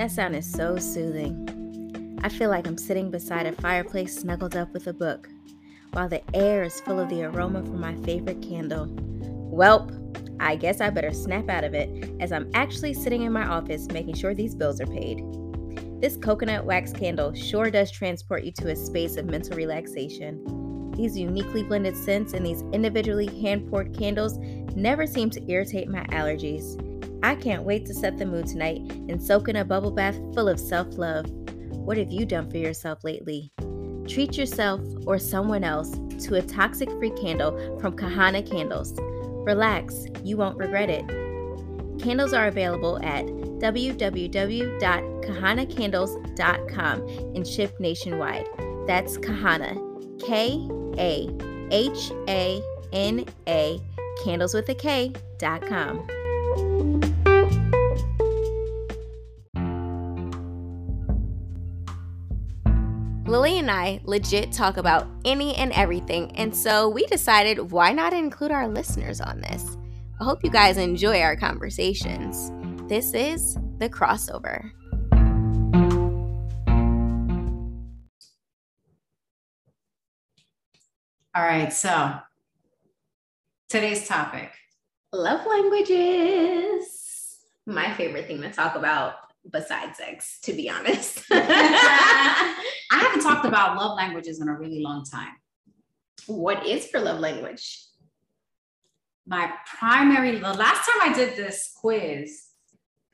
That sound is so soothing. I feel like I'm sitting beside a fireplace snuggled up with a book, while the air is full of the aroma from my favorite candle. Welp, I guess I better snap out of it as I'm actually sitting in my office making sure these bills are paid. This coconut wax candle sure does transport you to a space of mental relaxation. These uniquely blended scents and these individually hand poured candles never seem to irritate my allergies. I can't wait to set the mood tonight and soak in a bubble bath full of self love. What have you done for yourself lately? Treat yourself or someone else to a toxic free candle from Kahana Kandles. Relax, you won't regret it. Candles are available at www.kahanakandles.com and ship nationwide. That's Kahana, K A H A N A, candles with a K.com. Lily and I legit talk about any and everything, and so we decided why not include our listeners on this? I hope you guys enjoy our conversations. This is The Crossover. All right, so today's topic Love languages. My favorite thing to talk about besides sex, to be honest. I haven't talked about love languages in a really long time. what is your love language? My primary, the last time I did this quiz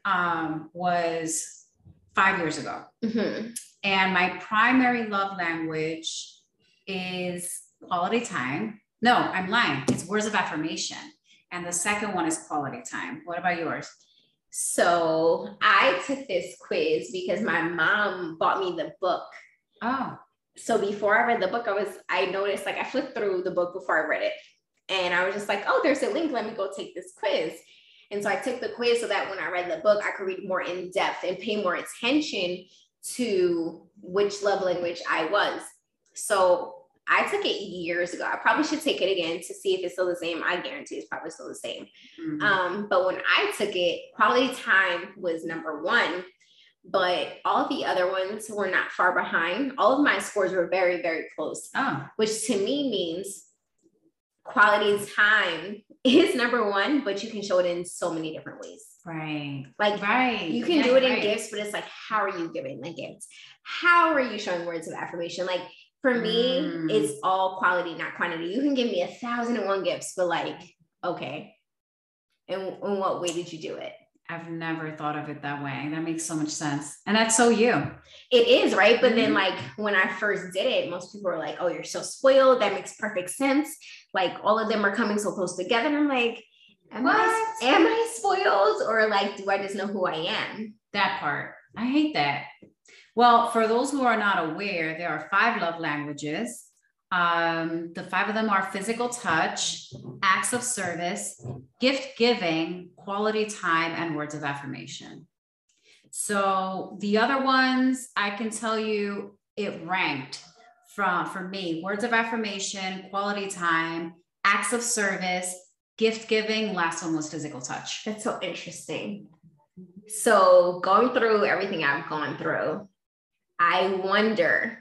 um, was five years ago. Mm-hmm. And my primary love language is quality time. No, I'm lying. It's words of affirmation. And the second one is quality time. What about yours? So I took this quiz because my mom bought me the book. Oh, So before I read the book, I was I noticed like I flipped through the book before I read it. And I was just like, oh, there's a link. Let me go take this quiz. And so I took the quiz so that when I read the book, I could read more in depth and pay more attention to which love language I was. So I took it years ago. I probably should take it again to see if it's still the same. I guarantee it's probably still the same. mhm. Um, but when I took it, quality time was number one, but all the other ones were not far behind. All of my scores were very, very close, oh, which to me means quality time is number one, but you can show it in so many different ways. right, Like right. you can Yeah, do it in right. gifts, but it's like, how are you giving the gifts? How are you showing words of affirmation? Like for me, Mm. it's all quality, not quantity. You can give me a thousand and one gifts, but like, okay. And in what way did you do it? I've never thought of it that way. That makes so much sense. And that's so you. It is, right? But then, Mhm. like, when I first did it, most people were like, oh, you're so spoiled. That makes perfect sense. Like, all of them are coming so close together. And I'm like, am, I, am I spoiled? Or like, do I just know who I am? That part. I hate that. Well, for those who are not aware, there are five love languages. Um, the five of them are physical touch, acts of service, gift giving, quality time, and words of affirmation. So the other ones, I can tell you it ranked from for me words of affirmation, quality time, acts of service, gift giving. Last one was physical touch. That's so interesting. So, going through everything I've gone through, I wonder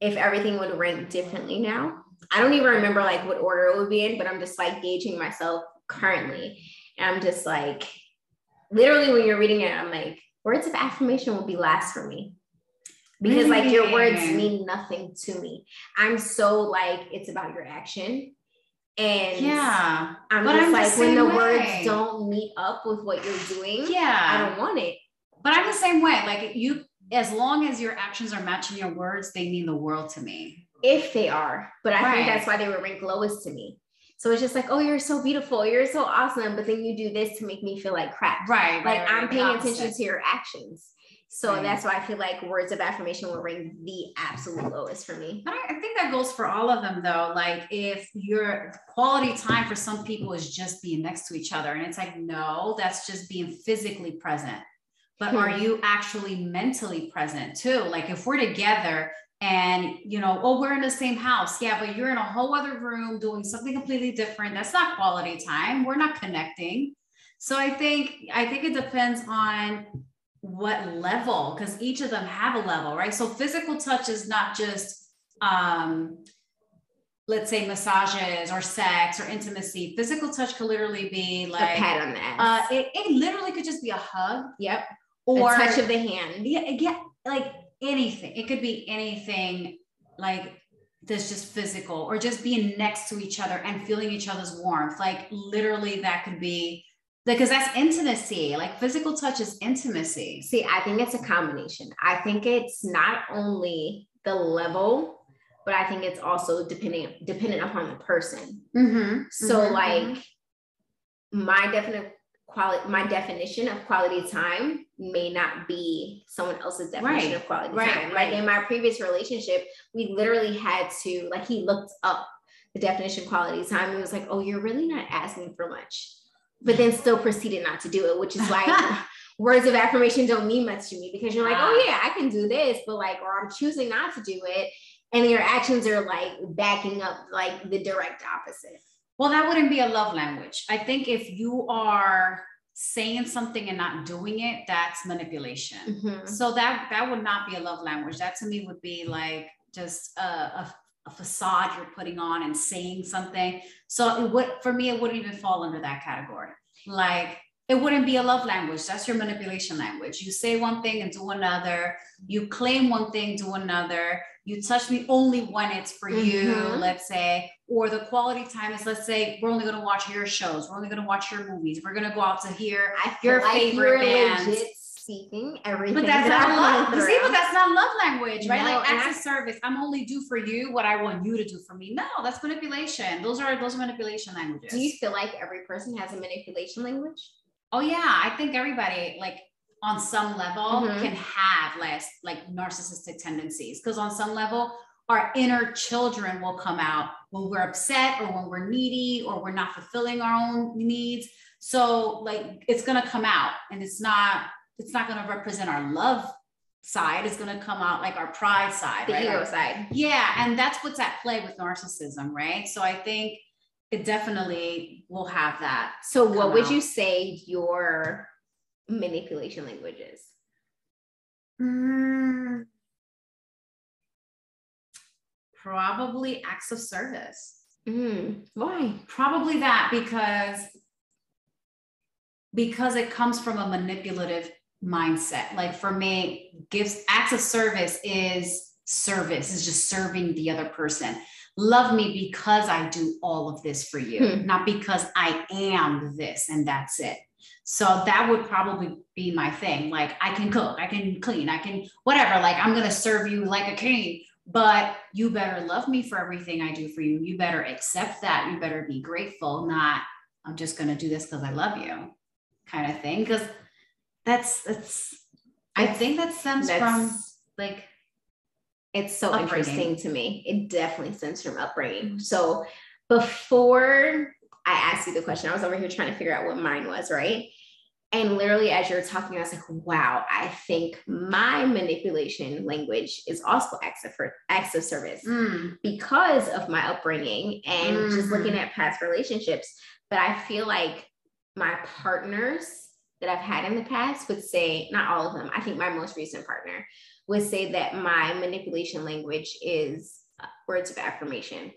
if everything would rank differently now. I don't even remember like what order it would be in, but I'm just like gauging myself currently. And I'm just like, literally, when you're reading it, I'm like, words of affirmation will be last for me. Because like your words mean nothing to me. I'm so like, it's about your action. And Yeah. I'm But just I'm the like, when the same words don't meet up with what you're doing, Yeah. I don't want it. But I'm the same way. Like you, as long as your actions are matching your words, they mean the world to me. If they are, but I Right. think that's why they were ranked lowest to me. So it's just like, oh, you're so beautiful, you're so awesome, but then you do this to make me feel like crap. Right. Like I'm paying attention to your actions. So Right. that's why I feel like words of affirmation will rank the absolute lowest for me. But I, I think that goes for all of them though. Like if your quality time for some people is just being next to each other, and it's like, no, that's just being physically present. But are Hmm. you actually mentally present too? Like if we're together and you know, oh, we're in the same house, yeah, but you're in a whole other room doing something completely different. That's not quality time. We're not connecting. So I think I think it depends on what level because each of them have a level right so physical touch is not just um let's say massages or sex or intimacy physical touch could literally be like a pat on the ass uh it, it literally could just be a hug yep or a touch of the hand. Yeah yeah like anything. It could be anything like that's just physical or just being next to each other and feeling each other's warmth. Like literally that could be because that's intimacy. Like physical touch is intimacy. See i think it's a combination. I think it's not only the level but i think it's also depending dependent upon the person. Mm-hmm. so mm-hmm. like my definite quality my definition of quality time may not be someone else's definition right. of quality right. time right. like in my previous relationship we literally had to like he looked up the definition quality time and was like oh you're really not asking for much but then still proceeded not to do it, which is why words of affirmation don't mean much to me because you're like, oh ah. yeah, I can do this, but like, or I'm choosing not to do it. And your actions are like backing up like the direct opposite. Well, that wouldn't be a love language. I think if you are saying something and not doing it, that's manipulation. Mm-hmm. So that that would not be a love language. That to me would be like just a, a a facade you're putting on and saying something. So it would, for me, it wouldn't even fall under that category. Like it wouldn't be a love language. That's your manipulation language. You say one thing and do another. You claim one thing, do another. You touch me only when it's for mm-hmm. you, let's say. Or the quality time is, let's say, we're only going to watch your shows. We're only going to watch your movies. We're going to go out to hear your like favorite bands seeking everything. But that's not love. See, but that's not love language, right? No, like acts of service. I'm only do for you what I want you to do for me. No, that's manipulation. Those are those are manipulation languages. Do you feel like every person has a manipulation language? Oh yeah, I think everybody like on some level mm-hmm. can have less like narcissistic tendencies because on some level our inner children will come out when we're upset or when we're needy or we're not fulfilling our own needs. So like it's going to come out and it's not it's not going to represent our love side. It's going to come out like our pride side the right? ego side. Yeah and that's what's at play with narcissism right? So i think it definitely will have that so what would out. you say your manipulation language is? Mm, probably acts of service mm, why probably that because because it comes from a manipulative mindset. Like for me, gifts, acts of service is service, is just serving the other person. Love me because I do all of this for you, hmm. not because I am this and that's it. So that would probably be my thing. Like I can cook, I can clean, I can whatever. Like I'm going to serve you like a king, but you better love me for everything I do for you. You better accept that. You better be grateful, not I'm just going to do this because I love you kind of thing. Because that's that's I think that stems from like it's so upbringing. interesting to me. It definitely stems from upbringing. Mm-hmm. So before I asked you the question, I was over here trying to figure out what mine was, right? And literally, as you're talking, I was like, wow, I think my manipulation language is also acts of, acts of service mm. because of my upbringing and mm-hmm. just looking at past relationships. But I feel like my partners that I've had in the past would say, not all of them, I think my most recent partner would say that my manipulation language is uh, words of affirmation.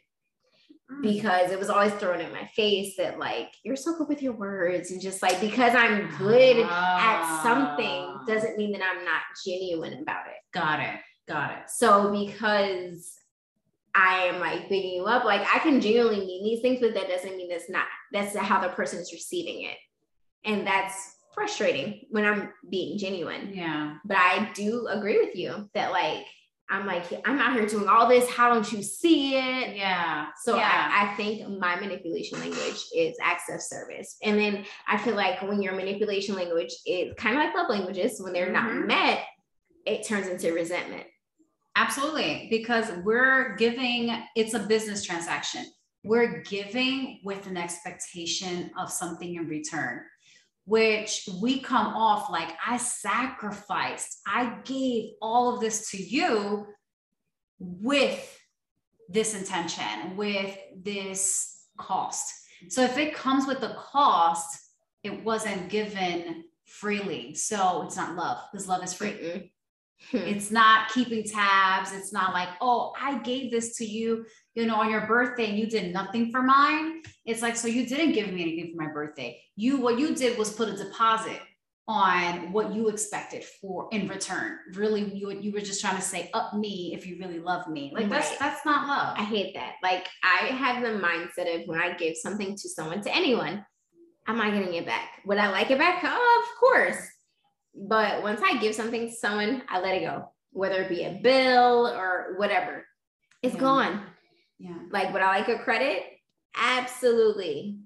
Mm. Because it was always thrown in my face that, like, you're so good with your words, and just like because I'm good at something doesn't mean that I'm not genuine about it. Got it. Got it. So, because I am like bigging you up. Like I can genuinely mean these things, but that doesn't mean that's not that's how the person is receiving it. And that's frustrating when I'm being genuine. Yeah. But I do agree with you that like I'm like, I'm out here doing all this. How don't you see it? Yeah. So yeah. I, I think my manipulation language is acts of service. And then I feel like when your manipulation language is kind of like love languages, when they're mm-hmm. not met, it turns into resentment. Absolutely. Because we're giving, it's a business transaction. We're giving with an expectation of something in return which we come off like I sacrificed, I gave all of this to you with this intention, with this cost. So if it comes with the cost, it wasn't given freely. So it's not love because love is free. Hmm. It's not keeping tabs. It's not like, oh, I gave this to you, you know, on your birthday and you did nothing for mine. It's like, so you didn't give me anything for my birthday. You, what you did was put a deposit on what you expected for in return. Really, you you were just trying to say up me if you really love me. Like that's that's not love. I hate that. Like I have the mindset of when I give something to someone to anyone, am I getting it back? Would I like it back? Oh, of course. But once I give something to someone, I let it go, whether it be a bill or whatever. It's yeah. gone. Yeah. Like, would I like a credit? Absolutely.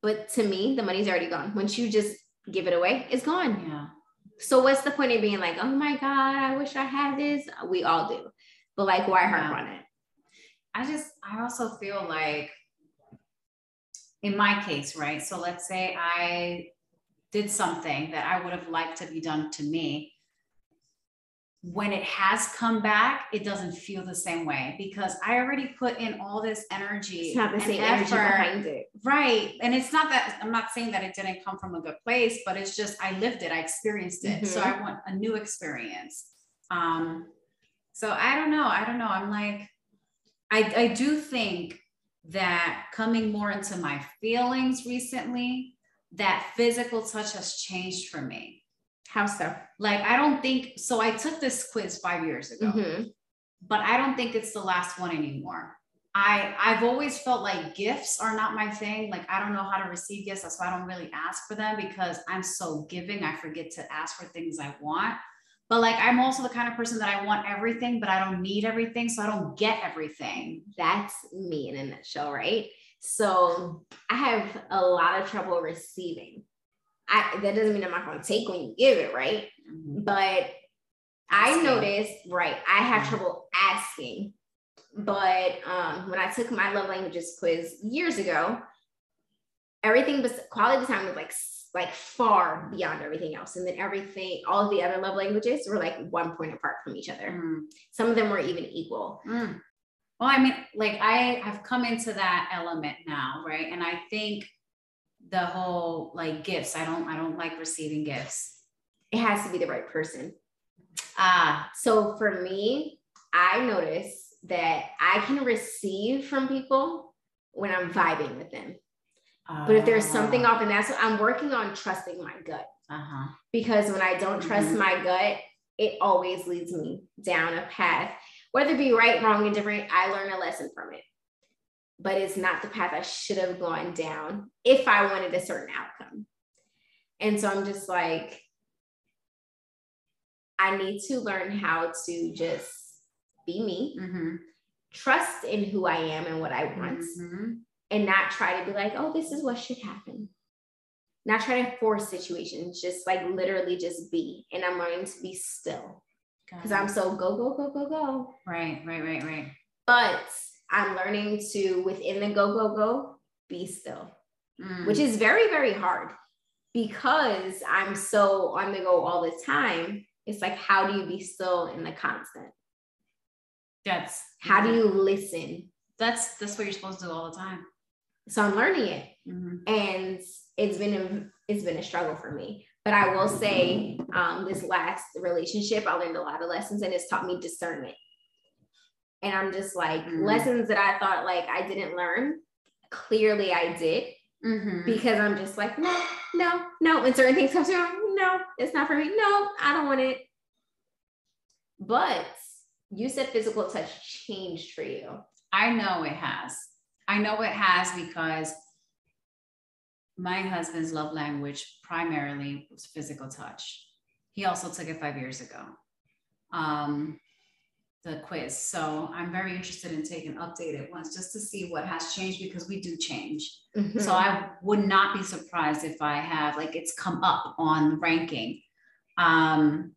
But to me, the money's already gone. Once you just give it away, it's gone. Yeah. So what's the point of being like, oh my God, I wish I had this? We all do. But like, why harp on it? I just, I also feel like in my case, right? So let's say I did something that I would have liked to be done to me. When it has come back, it doesn't feel the same way because I already put in all this energy. It's not the same effort. behind it. Right. And it's not that I'm not saying that it didn't come from a good place, but it's just I lived it, I experienced it. Mm-hmm. So I want a new experience. Um, so I don't know. I don't know. I'm like, I, I do think that coming more into my feelings recently, that physical touch has changed for me. How so? Like, I don't think so. I took this quiz five years ago, mm-hmm. but I don't think it's the last one anymore. I I've always felt like gifts are not my thing. Like I don't know how to receive gifts. That's why I don't really ask for them because I'm so giving. I forget to ask for things I want. But like I'm also the kind of person that I want everything, but I don't need everything. So I don't get everything. That's me in a nutshell, right? So I have a lot of trouble receiving. I that doesn't mean I'm not gonna take when you give it, right? Mm-hmm. But I noticed, right, I have mm-hmm. trouble asking. But um, when I took my love languages quiz years ago, everything was quality time was like like far beyond everything else. And then everything, all of the other love languages were like one point apart from each other. Mm. Some of them were even equal. Mm. Well, I mean, like I have come into that element now, right? And I think the whole like gifts, I don't, I don't like receiving gifts. It has to be the right person. Ah, so for me, I notice that I can receive from people when I'm vibing with them. Uh, but if there's something off, and that's what I'm working on trusting my gut. Uh-huh. Because when I don't trust mm-hmm. my gut, it always leads me down a path, whether it be right, wrong, and different. I learn a lesson from it, but it's not the path I should have gone down if I wanted a certain outcome. And so I'm just like, I need to learn how to just be me, mm-hmm. trust in who I am and what I want, mm-hmm and not try to be like, oh, this is what should happen. Not try to force situations, just like literally just be. And I'm learning to be still because I'm so go, go, go, go, go. Right, right, right, right. But I'm learning to, within the go, go, go, be still, mm. which is very, very hard because I'm so on the go all the time. It's like, how do you be still in the constant? That's how do you listen? That's that's what you're supposed to do all the time so I'm learning it, mm-hmm. and it's been a, it's been a struggle for me. But I will say, um, this last relationship, I learned a lot of lessons, and it's taught me discernment. And I'm just like mm-hmm. lessons that I thought like I didn't learn. Clearly, I did mm-hmm. because I'm just like no, no, no. When certain things come through, no, it's not for me. No, I don't want it. But you said physical touch changed for you. I know it has. I know it has because my husband's love language primarily was physical touch. He also took it five years ago, um, the quiz. So I'm very interested in taking updated ones just to see what has changed because we do change. Mm-hmm. So I would not be surprised if I have like it's come up on the ranking. Um,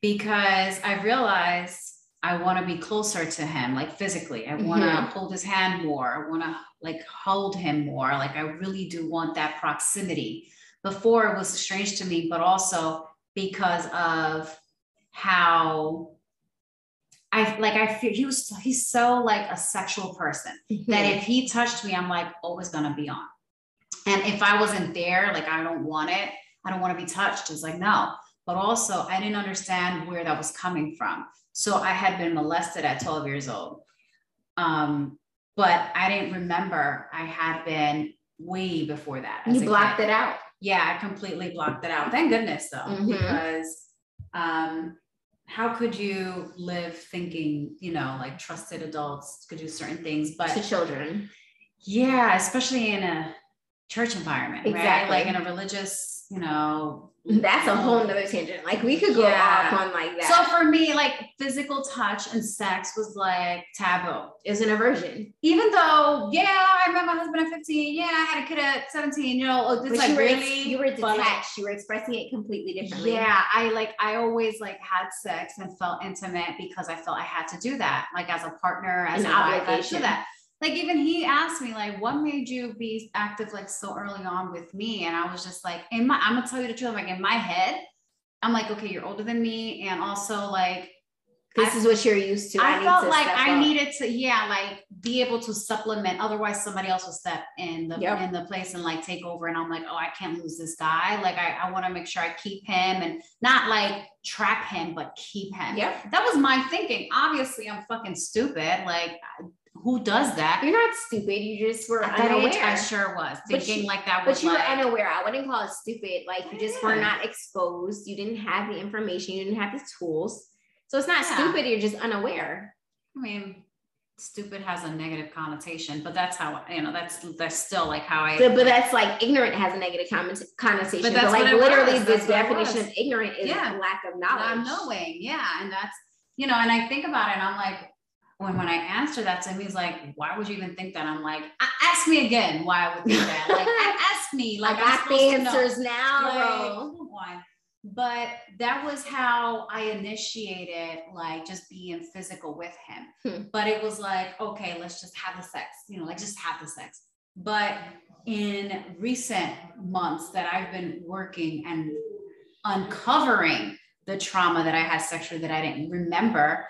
because I realized I want to be closer to him, like physically. I want to mm-hmm. hold his hand more. I want to like hold him more. Like I really do want that proximity. Before it was strange to me, but also because of how I like I feel he was he's so like a sexual person mm-hmm. that if he touched me, I'm like always gonna be on. And if I wasn't there, like I don't want it, I don't want to be touched. It's like, no. But also, I didn't understand where that was coming from. So I had been molested at 12 years old. Um, but I didn't remember I had been way before that. You blocked kid. it out. Yeah, I completely blocked it out. Thank goodness though, mm-hmm. because um, how could you live thinking, you know, like trusted adults could do certain things, but to children. Yeah, especially in a church environment, exactly. right? Like in a religious, you know, that's a whole um, nother tangent. Like we could go yeah. off on like that. So for me, like physical touch and sex was like taboo. Is an aversion. Even though, yeah, I met my husband at 15. Yeah, I had a kid at 17. You know, it's but like you really you were detached. You were expressing it completely differently. Yeah, I like I always like had sex and felt intimate because I felt I had to do that, like as a partner, as an a obligation. wife, I do that like even he asked me like what made you be active like so early on with me and i was just like in my i'm gonna tell you the truth I'm like in my head i'm like okay you're older than me and also like this I, is what you're used to. I, I felt like I up. needed to, yeah, like be able to supplement. Otherwise, somebody else will step in the yep. in the place and like take over. And I'm like, oh, I can't lose this guy. Like I, I want to make sure I keep him and not like trap him, but keep him. yeah That was my thinking. Obviously, I'm fucking stupid. Like who does that? You're not stupid. You just were At unaware. I sure was thinking like that. But you like, were unaware. I wouldn't call it stupid. Like you just were not exposed. You didn't have the information. You didn't have the tools. So it's not yeah. stupid. You're just unaware. I mean, stupid has a negative connotation, but that's how you know that's that's still like how I. but that's like ignorant has a negative connotation. But, that's but like literally, the definition of ignorant is yeah. lack of knowledge. Not knowing, yeah, and that's you know, and I think about it, and I'm like, when when I answer that to him, he's like, "Why would you even think that?" I'm like, "Ask me again why I would think that. Like, ask me. Like, I got the answers now, like, But that was how I initiated, like, just being physical with him. Hmm. But it was like, okay, let's just have the sex. You know, like just have the sex. But in recent months that I've been working and uncovering the trauma that I had sexually that I didn't remember,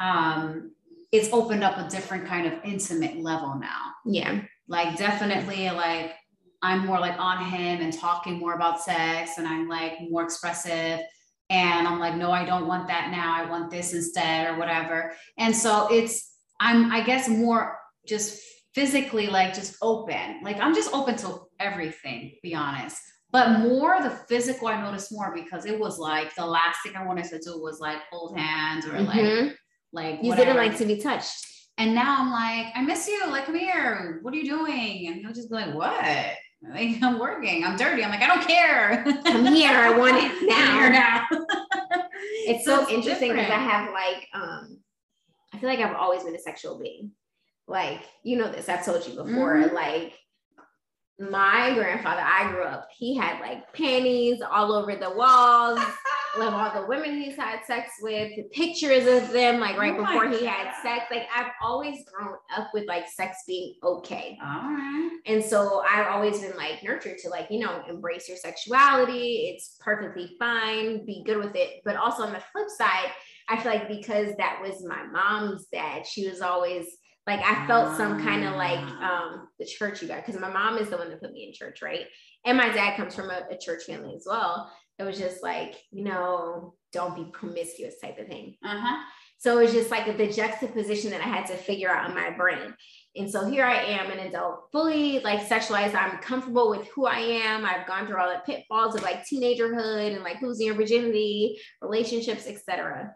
um, it's opened up a different kind of intimate level now. Yeah. Like definitely like I'm more like on him and talking more about sex and I'm like more expressive and I'm like no I don't want that now I want this instead or whatever. And so it's I'm I guess more just physically like just open. Like I'm just open to everything, be honest. But more the physical I noticed more because it was like the last thing I wanted to do was like hold hands or mm-hmm. like like you whatever. didn't like to be touched. And now I'm like, I miss you. Like, come here. What are you doing? And he'll just be like, what? Like, I'm working. I'm dirty. I'm like, I don't care. I'm here. I want it now. Here now. it's so, so it's interesting because I have like, um, I feel like I've always been a sexual being. Like, you know this. I've told you before. Mm-hmm. Like, my grandfather, I grew up, he had like panties all over the walls. Of all the women he's had sex with, the pictures of them like right oh before he had sex. Like I've always grown up with like sex being okay. And so I've always been like nurtured to like, you know, embrace your sexuality. It's perfectly fine, be good with it. But also on the flip side, I feel like because that was my mom's dad, she was always like I felt some kind of like ah. um the church you got because my mom is the one that put me in church, right? And my dad comes from a, a church family as well it was just like, you know, don't be promiscuous type of thing. Uh-huh. So it was just like the juxtaposition that I had to figure out in my brain. And so here I am, an adult, fully like sexualized. I'm comfortable with who I am. I've gone through all the pitfalls of like teenagerhood and like losing your virginity, relationships, etc.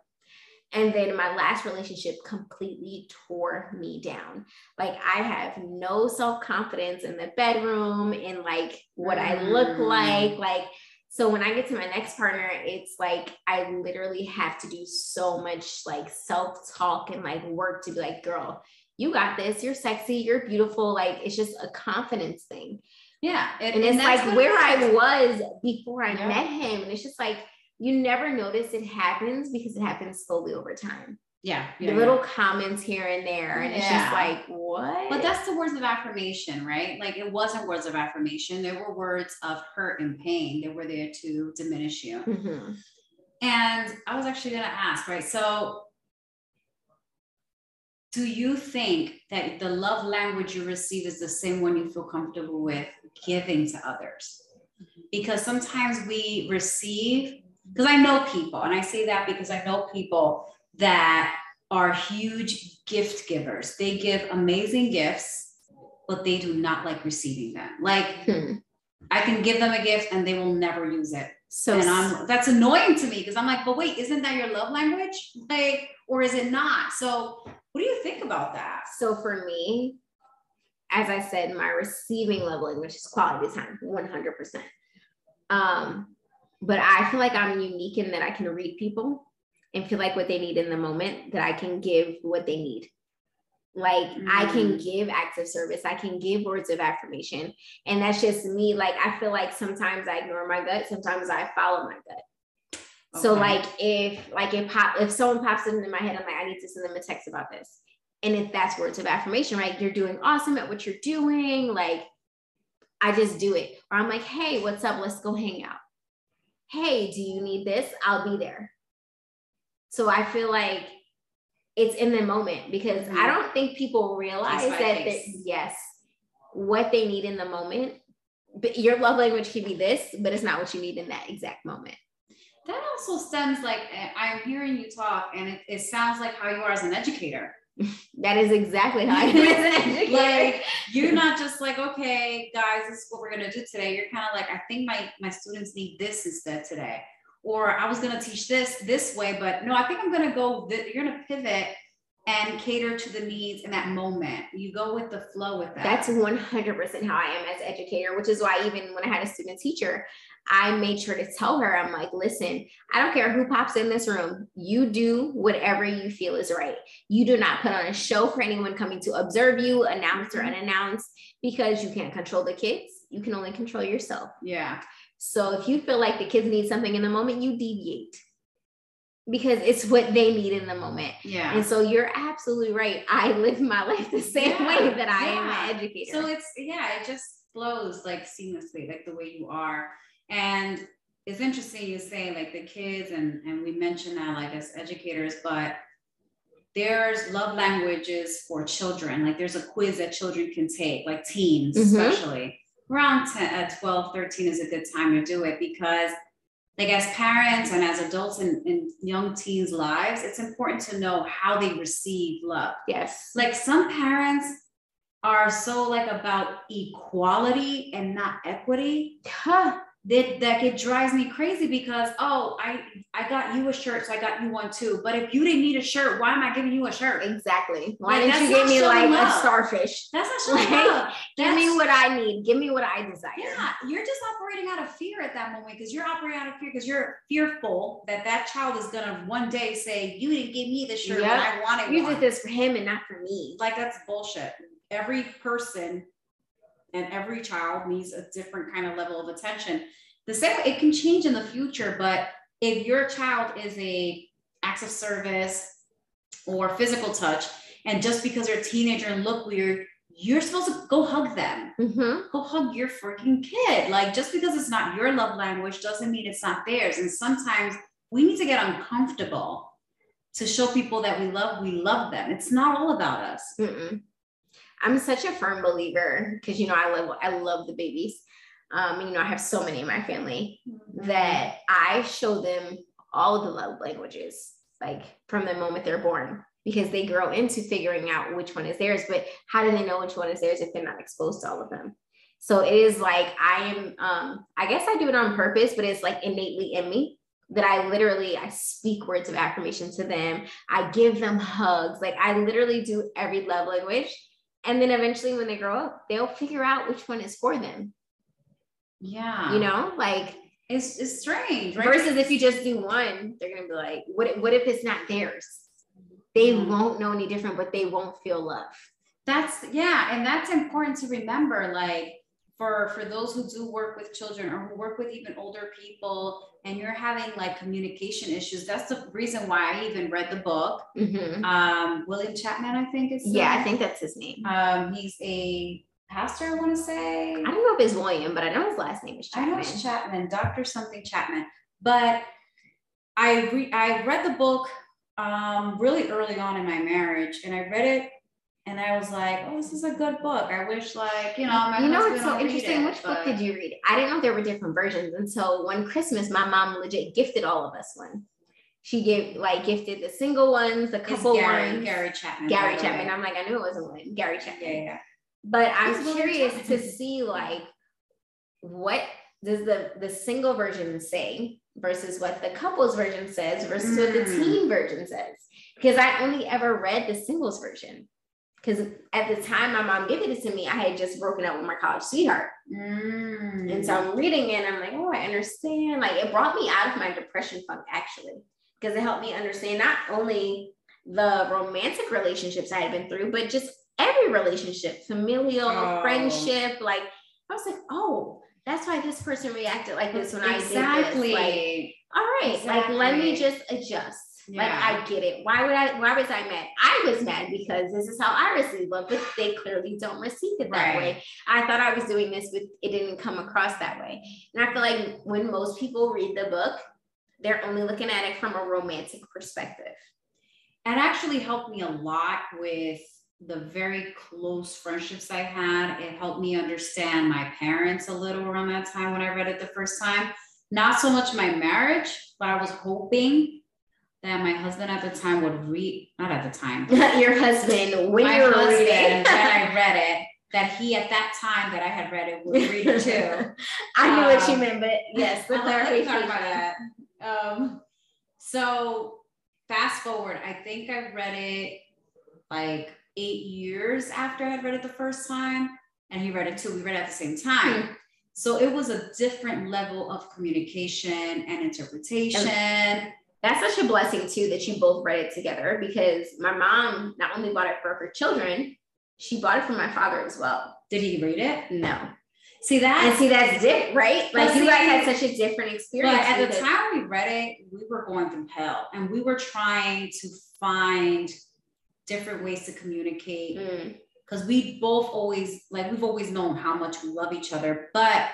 And then my last relationship completely tore me down. Like I have no self confidence in the bedroom and like what. I look mm. like. Like so when I get to my next partner, it's like I literally have to do so much like self talk and like work to be like, girl, you got this. You're sexy. You're beautiful. Like it's just a confidence thing. Yeah. It, and it's and like where I was before I yeah. met him. And it's just like you never notice it happens because it happens slowly over time yeah, yeah the little comments here and there and yeah. it's just like what? But that's the words of affirmation right? Like it wasn't words of affirmation. There were words of hurt and pain. That were there to diminish you. Mm-hmm. and i was actually going to ask right? So do you think that the love language you receive is the same one you feel comfortable with giving to others? Because sometimes we receive, because I know people, and I say that because I know people that are huge gift givers. They give amazing gifts, but they do not like receiving them. Like, hmm. I can give them a gift and they will never use it. So and I'm that's annoying to me because I'm like, but wait, isn't that your love language? Like, or is it not? So what do you think about that? So for me, as I said, my receiving love language is quality time, 100%. Um, but I feel like I'm unique in that I can read people and feel like what they need in the moment, that I can give what they need. Like mm. I can mm. give acts of service, I can give words of affirmation. And that's just me. Like I feel like sometimes I ignore my gut, sometimes I follow my gut. Okay. So like if like if pop if someone pops into my head, I'm like, I need to send them a text about this. And if that's words of affirmation, right? You're doing awesome at what you're doing. Like I just do it. Or I'm like, hey, what's up? Let's go hang out. Hey, do you need this? I'll be there. So I feel like it's in the moment because mm-hmm. I don't think people realize that yes, what they need in the moment. But your love language can be this, but it's not what you need in that exact moment. That also stems like I'm hearing you talk, and it, it sounds like how you are as an educator. that is exactly how I am as an educator. like you're not just like, okay, guys, this is what we're gonna do today. You're kind of like, I think my my students need this instead today or I was going to teach this this way, but no, I think I'm going to go, th- you're going to pivot and cater to the needs in that moment. You go with the flow with that. That's 100% how I am as educator, which is why even when I had a student teacher, I made sure to tell her, I'm like, listen, I don't care who pops in this room. You do whatever you feel is right. You do not put on a show for anyone coming to observe you, announced or mm-hmm. unannounced, because you can't control the kids. You can only control yourself. Yeah. So if you feel like the kids need something in the moment, you deviate because it's what they need in the moment. Yeah. And so you're absolutely right. I live my life the same yeah. way that I yeah. am an educator. So it's yeah, it just flows like seamlessly, like the way you are. And it's interesting you say like the kids and and we mentioned that like as educators, but there's love languages for children. Like there's a quiz that children can take, like teens mm-hmm. especially around 10, uh, 12, 13 is a good time to do it because like as parents and as adults in, in young teens lives it's important to know how they receive love. Yes. Like some parents are so like about equality and not equity. Huh that that it drives me crazy because oh I I got you a shirt so I got you one too. But if you didn't need a shirt, why am I giving you a shirt? Exactly. Why like, didn't you give me like love. a starfish? That's not showing like, love. Give me what I need. Give me what I desire. Yeah, you're just operating out of fear at that moment because you're operating out of fear because you're fearful that that child is gonna one day say you didn't give me the shirt yep. I wanted. You did this for him and not for me. Like that's bullshit. Every person and every child needs a different kind of level of attention. The same it can change in the future, but if your child is a acts of service or physical touch, and just because they're a teenager and look weird, you're supposed to go hug them. Mm-hmm. Go hug your freaking kid. Like just because it's not your love language doesn't mean it's not theirs. And sometimes we need to get uncomfortable to show people that we love we love them. It's not all about us. Mm-mm. I'm such a firm believer because you know I love I love the babies. Um, you know, I have so many in my family mm-hmm. that I show them all the love languages, like from the moment they're born, because they grow into figuring out which one is theirs. But how do they know which one is theirs if they're not exposed to all of them? So it is like I am, um, I guess I do it on purpose, but it's like innately in me that I literally I speak words of affirmation to them. I give them hugs. Like I literally do every love language and then eventually, when they grow up, they'll figure out which one is for them. Yeah. You know, like it's, it's strange. Right? Versus if you just do one, they're going to be like, what, what if it's not theirs? They mm-hmm. won't know any different, but they won't feel love. That's, yeah. And that's important to remember. Like, for for those who do work with children or who work with even older people and you're having like communication issues that's the reason why i even read the book. Mm-hmm. um, william chapman i think is yeah i think that's his name. um, he's a pastor i want to say. I don't know if it's william but i know his last name is chapman i know it's chapman. Dr something chapman. But i re- i read the book um, really early on in my marriage and i read it and I was like, oh, this is a good book. I wish, like, you know, my you know, it's so interesting. it, Which book did you read? I didn't know there were different versions until one Christmas, my mom legit gifted all of us one. She gave like gifted the single ones, the It's couple Gary, ones. Gary Chapman. Gary. Chapman. I'm like, I knew it wasn't one. Gary Yeah, Chapman. yeah. But I'm It's curious to see like what does the the single version say versus what the couples version says versus what the Mm. teen version says. Because I only ever read the singles version. Because at the time my mom gave it to me, I had just broken up with my college sweetheart. Mm. And so I'm reading it and I'm like, oh, I understand. Like it brought me out of my depression funk actually, because it helped me understand not only the romantic relationships I had been through, but just every relationship, familial, Oh. friendship. Like I was like, oh, that's why this person reacted like this when exactly. I did this. Like, all right, like let me just adjust. Like Yeah. I get it. Why would I? Why was I mad? I was mad because this is how I receive love, but they clearly don't receive it that Right. way. I thought I was doing this, but it didn't come across that way. And I feel like when most people read the book, they're only looking at it from a romantic perspective. It actually helped me a lot with the very close friendships I had. It helped me understand my parents a little around that time when I read it the first time. Not so much my marriage, but I was hoping that my husband at the time would read, not at the time, Your husband, when my you're husband, reading, when I read it, that he at that time that I had read it would read it too. I knew what you Um, meant, but yes, the I'll let you talk clarification. about that. Um, so fast forward, I think I read it like eight years after I had read it the first time, and he read it too. We read it at the same time. Hmm. So it was a different level of communication and interpretation. That's such a blessing too that you both read it together because my mom not only bought it for her children, she bought it for my father as well. Did he read it? No. See that? And see, that's different, right? Like But you guys had such a different But experience. at the time we read it, we were going through hell and we were trying to find different ways to communicate Mm, because we both always like we've always known how much we love each other but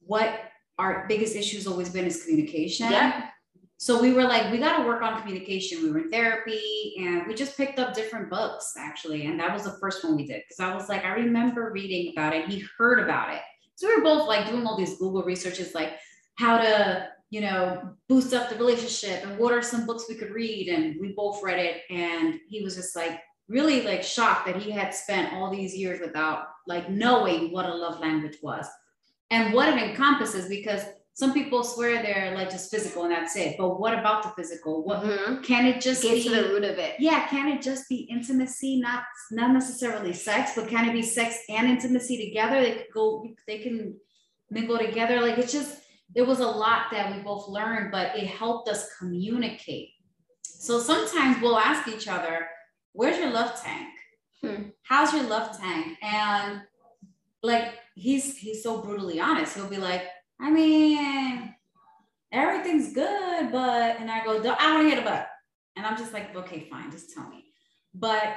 what our biggest issue has always been is communication yeah. So we were like we got to work on communication. We were in therapy and we just picked up different books actually. And that was the first one we did because i was like i remember reading about it he heard about it. So we were both like doing all these google researches like how to you know boost up the relationship and what are some books we could read. And we both read it and he was just like really like shocked that he had spent all these years without like knowing what a love language was. And what it encompasses because some people swear they're like just physical and that's it but what about the physical? What Mhm. can it just Get be to the root of it. yeah can it just be intimacy? Not not necessarily sex but can it be sex and intimacy together? They could go they can mingle together. Like it's just there was a lot that we both learned but it helped us communicate. So sometimes we'll ask each other where's your love tank? Hmm. how's your love tank? And like he's he's so brutally honest. He'll be like i mean everything's good but and i go i don't want to hear the but and i'm just like okay fine just tell me but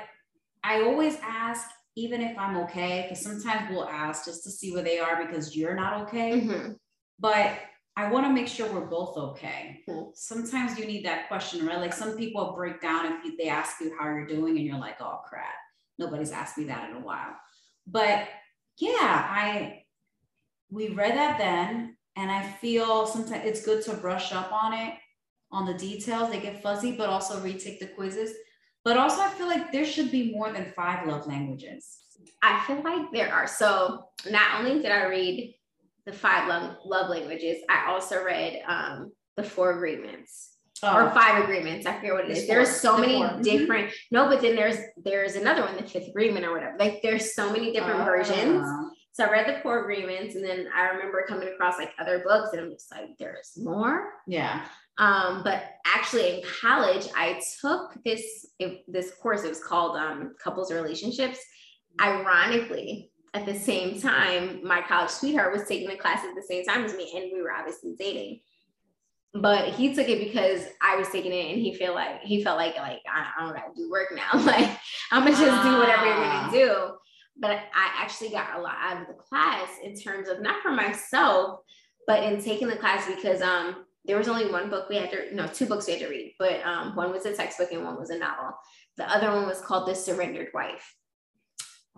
i always ask even if i'm okay because sometimes we'll ask just to see where they are because you're not okay Mhm. but I want to make sure we're both okay. Hmm. Sometimes you need that question, right? Like some people break down if they ask you how you're doing, and you're like, "Oh crap, nobody's asked me that in a while." But yeah, I we read that then, and I feel sometimes it's good to brush up on it, on the details. They get fuzzy, but also retake the quizzes. But also, I feel like there should be more than five love languages. I feel like there are. So not only did I read the five love, love languages, I also read um, the four agreements or five agreements. I forget what it is. There's so The many four. Mhm. different. No, but then there's there's another one, the fifth agreement or whatever. Like there's so many different versions. Ah. So I read the four agreements, and then I remember coming across like other books, and I'm just like, there's more. Yeah. Um, but actually in college, I took this it, this course. It was called um, couples relationships. Ironically, at the same time, my college sweetheart was taking the class at the same time as me, and we were obviously dating. But he took it because I was taking it, and he felt like he felt like like I, I don't gotta do work now. like I'm gonna just do whatever you're Ah. gonna do. But I actually got a lot out of the class in terms of not for myself, but in taking the class because um there was only one book we had to no two books we had to read but um one was a textbook and one was a novel the other one was called the surrendered wife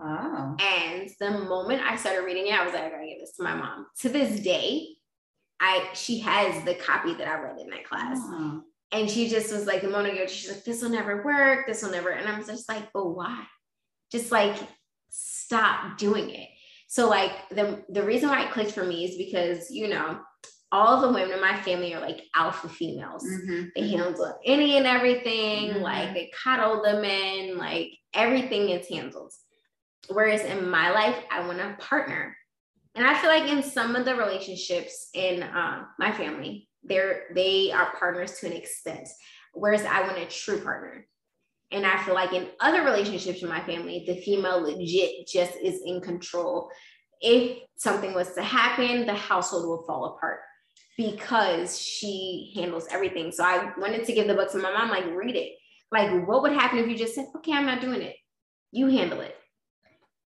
Oh. And the moment I started reading it, I was like, I gotta give this to my mom. To this day, I she has the copy that I read in that class. And she just was like, the moment I go, she's like, this will never work. This will never. And I'm just like, but why? Just like stop doing it. So like the the reason why it clicked for me is because you know all the women in my family are like alpha females. Mhm. They handle any and everything. Mhm. Like they cuddle the men. Like everything is handled. Whereas in my life, I want a partner. And I feel like in some of the relationships in uh, my family, they're they are partners to an extent. Whereas I want a true partner. And I feel like in other relationships in my family, the female legit just is in control. If something was to happen, the household will fall apart because she handles everything. So I wanted to give the book to my mom, like, read it. Like, what would happen if you just said, okay, I'm not doing it? You handle it.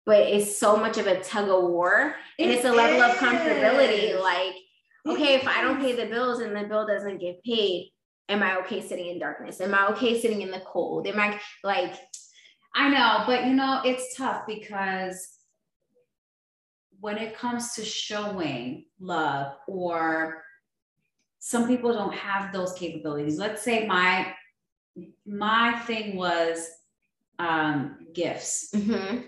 But it's so much of a tug of war. And It it's a level of comfortability. Like, okay, if I don't pay the bills and the bill doesn't get paid, am I okay sitting in darkness? Am I okay sitting in the cold? Am I like, I know, but you know, it's tough because when it comes to showing love or some people don't have those capabilities. Let's say my my thing was um gifts. mhm,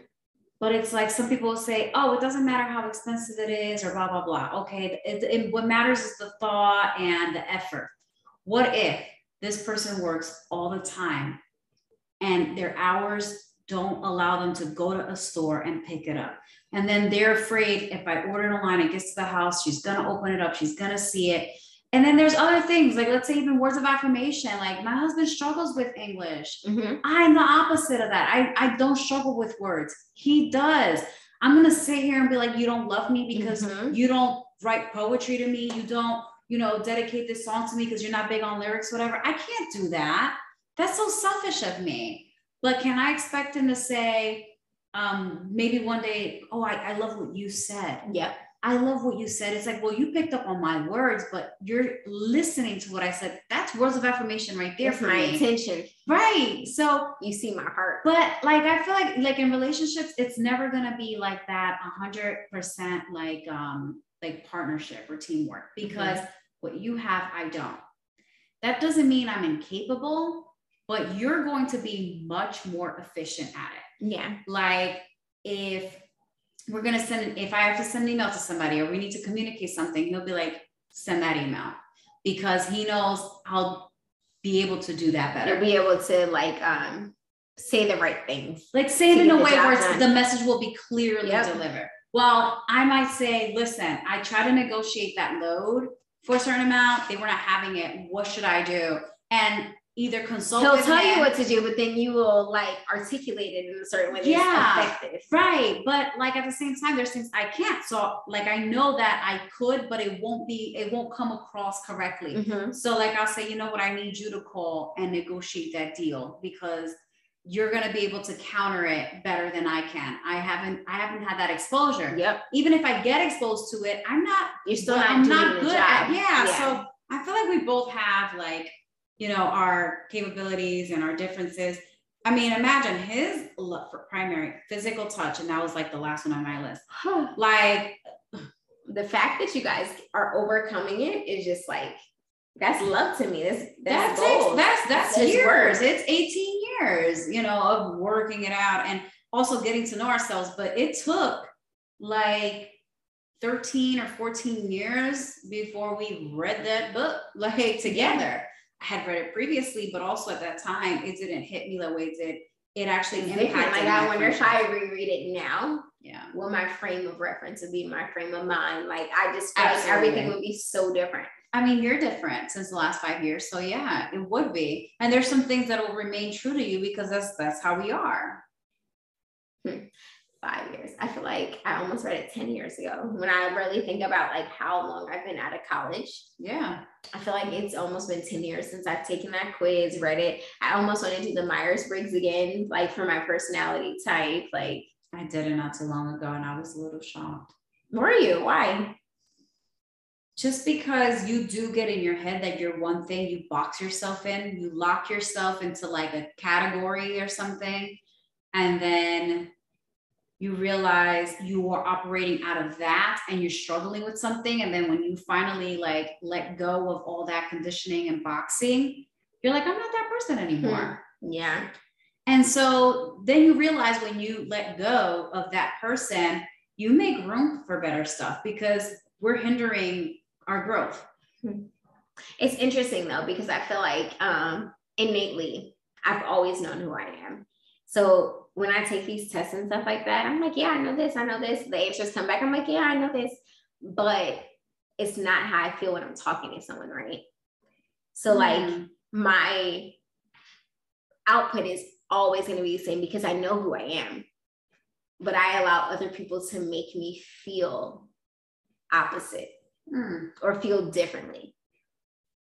But it's like some people say, oh, it doesn't matter how expensive it is or blah, blah, blah. Okay. It, it- what matters is the thought and the effort. What if this person works all the time and their hours don't allow them to go to a store and pick it up? And then they're afraid if I order it online, it gets to the house, she's going to open it up, she's going to see it. And then there's other things like, let's say, even words of affirmation. Like, my husband struggles with English. mhm. I'm the opposite of that. I, I don't struggle with words. He does. I'm gonna sit here and be like, you don't love me because Mhm. you don't write poetry to me. You don't, you know, dedicate this song to me because you're not big on lyrics, whatever. I can't do that. That's so selfish of me. But can I expect him to say, um, maybe one day, oh, I, I love what you said. Yep. I love what you said. It's like, well, you picked up on my words, but you're listening to what I said. That's words of affirmation right there That's for my me. intention. Right. So You see my heart. but like I feel like like in relationships, it's never gonna be like that a hundred percent like um like partnership or teamwork because what you have, I don't. That doesn't mean I'm incapable, but you're going to be much more efficient at it. Yeah. Like if we're gonna send if I have to send an email to somebody or we need to communicate something, he'll be like, send that email because he knows I'll be able to do that better. You'll be able to like um say the right things. like say it in a way where the message will be clearly Yep. delivered. Well, I might say, listen, I try to negotiate that load for a certain amount. They were not having it. What should I do? And either consult He'll tell you what to do, but then you will like articulate it in a certain way Yeah. Right. But like at the same time, there's things I can't. So like I know that I could, but it won't be, it won't come across correctly. Mhm. So like I'll say, you know what, I need you to call and negotiate that deal because you're gonna be able to counter it better than I can. I haven't I haven't had that exposure. Yep. Even if I get exposed to it, I'm not You're still not I'm not good at yeah, So I feel like we both have like, you know, our capabilities and our differences. I mean, imagine his love for primary physical touch, and that was like the last one on my list. Like, the fact that you guys are overcoming it is just like that's love to me. That's that that's takes gold. that's that's That's years. It's 18 years, you know, of working it out and also getting to know ourselves. But it took like 13 or 14 years before we read that book like together. I had read it previously, but also at that time it didn't hit me the way it did. It actually impacted different. Like I wonder if. I reread it now, yeah. will my frame of reference would be my frame of mind. Like I just like everything would be so different. I mean, you're different since the last five years. So yeah, it would be. And there's some things that will remain true to you because that's that's how we are. Hmm. Five years. I feel like I almost read it 10 years ago. When I really think about like how long I've been out of college, Yeah. I feel like it's almost been 10 years since I've taken that quiz, read it. I almost want to do the Myers-Briggs again, like for my personality type. Like, I did it not too long ago and I was a little shocked. were you? Why? Just because you do get in your head that you're one thing, you box yourself in, you lock yourself into like a category or something. And then you realize you are operating out of that and you're struggling with something and then when you finally like let go of all that conditioning and boxing you're like i'm not that person anymore Hmm. Yeah. and so then you realize when you let go of that person you make room for better stuff because we're hindering our growth It's interesting though, because I feel like um, innately, I've always known who I am. So when I take these tests and stuff like that, I'm like, yeah, I know this, I know this. The answers come back, I'm like, yeah, I know this. But it's not how I feel when I'm talking to someone, right? So, like, Mm. my output is always going to be the same because I know who I am. But I allow other people to make me feel opposite Hmm. or feel differently.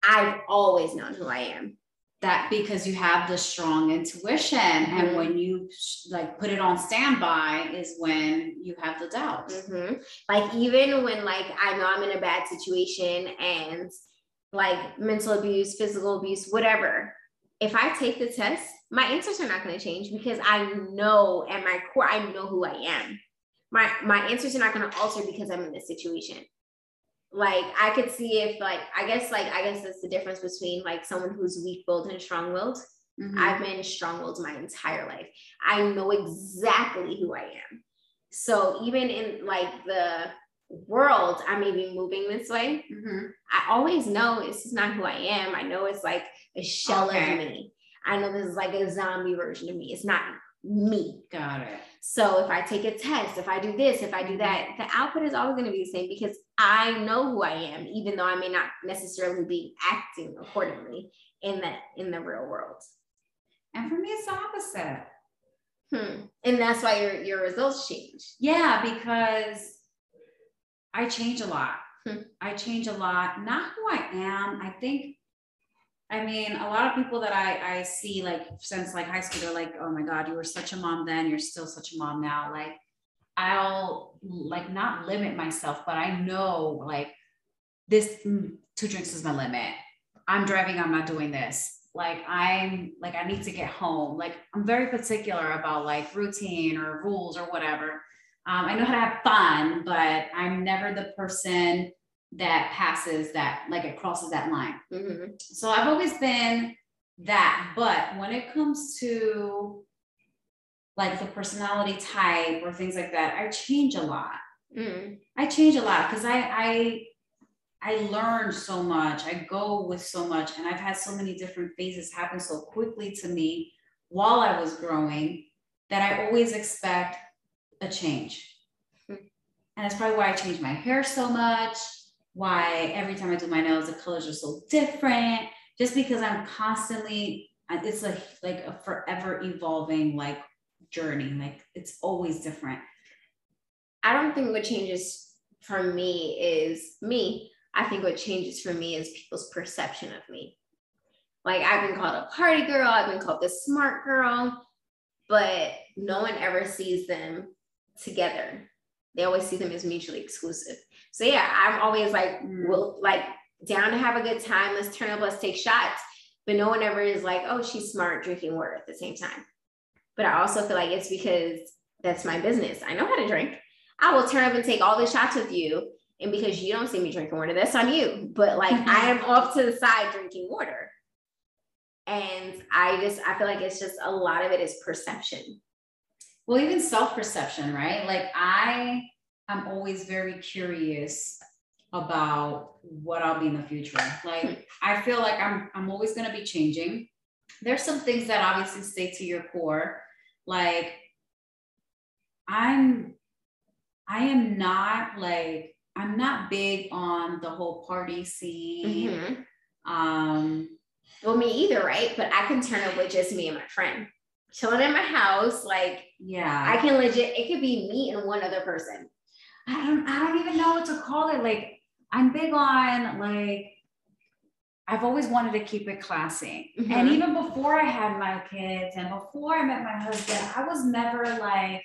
I've always known who I am. that because you have the strong intuition and Mhm. when you like put it on standby is when you have the doubt Mhm. Like even when like I know I'm in a bad situation and like mental abuse, physical abuse, whatever. If I take the test, my answers are not going to change because I know at my core I know who I am. My my answers are not going to alter because I'm in this situation. Like I could see if like I guess like I guess that's the difference between like someone who's weak-willed and strong-willed. Mhm. I've been strong-willed my entire life. I know exactly who I am. So even in like the world, I may be moving this way. Mhm. I always know this is not who I am. I know it's like a shell Okay. of me. I know this is like a zombie version of me. It's not me. got it So if I take a test, if I do this, if I do that, the output is always going to be the same because I know who I am, even though I may not necessarily be acting accordingly in the in the real world. and for me it's the opposite Hmm. And that's why your your results change. yeah because i change a lot Hmm. i change a lot not who i am i think I mean, a lot of people that I, I see like since like high school, they're like, oh my God, you were such a mom then, you're still such a mom now. Like, I'll like not limit myself, but I know like this mm, two drinks is my limit. I'm driving, I'm not doing this. Like, I'm like, I need to get home. Like, I'm very particular about like routine or rules or whatever. Um, I know how to have fun, but I'm never the person that passes that, like, it crosses that line. Mhm. So I've always been that. But when it comes to like the personality type or things like that, I change a lot. Mm. I change a lot because I I I learn so much. I go with so much, and I've had so many different phases happen so quickly to me while I was growing that I always expect a change. Hmm. And that's probably why I change my hair so much. Why every time I do my nails, the colors are so different. Just because I'm constantly, it's like like a forever evolving like journey. Like it's always different. I don't think what changes for me is me. I think what changes for me is people's perception of me. Like I've been called a party girl, I've been called the smart girl, but no one ever sees them together. They always see them as mutually exclusive. So yeah, I'm always like, Mm. well, like down to have a good time. Let's turn up, let's take shots. But no one ever is like, oh, she's smart drinking water at the same time. But I also feel like it's because that's my business. I know how to drink. I will turn up and take all the shots with you. And because you don't see me drinking water, that's on you. But like I am off to the side drinking water. And I just, I feel like it's just a lot of it is perception. well even self-perception right like i am always very curious about what i'll be in the future like i feel like i'm i'm always going to be changing there's some things that obviously stay to your core like i'm i am not like i'm not big on the whole party scene Mhm. um Well, me either, right? But I can turn up with just me and my friend. Chilling in my house, like yeah I can legit, it could be me and one other person. I don't I don't even know what to call it. Like I'm big on like I've always wanted to keep it classy. And Mhm. even before I had my kids and before I met my husband, I was never like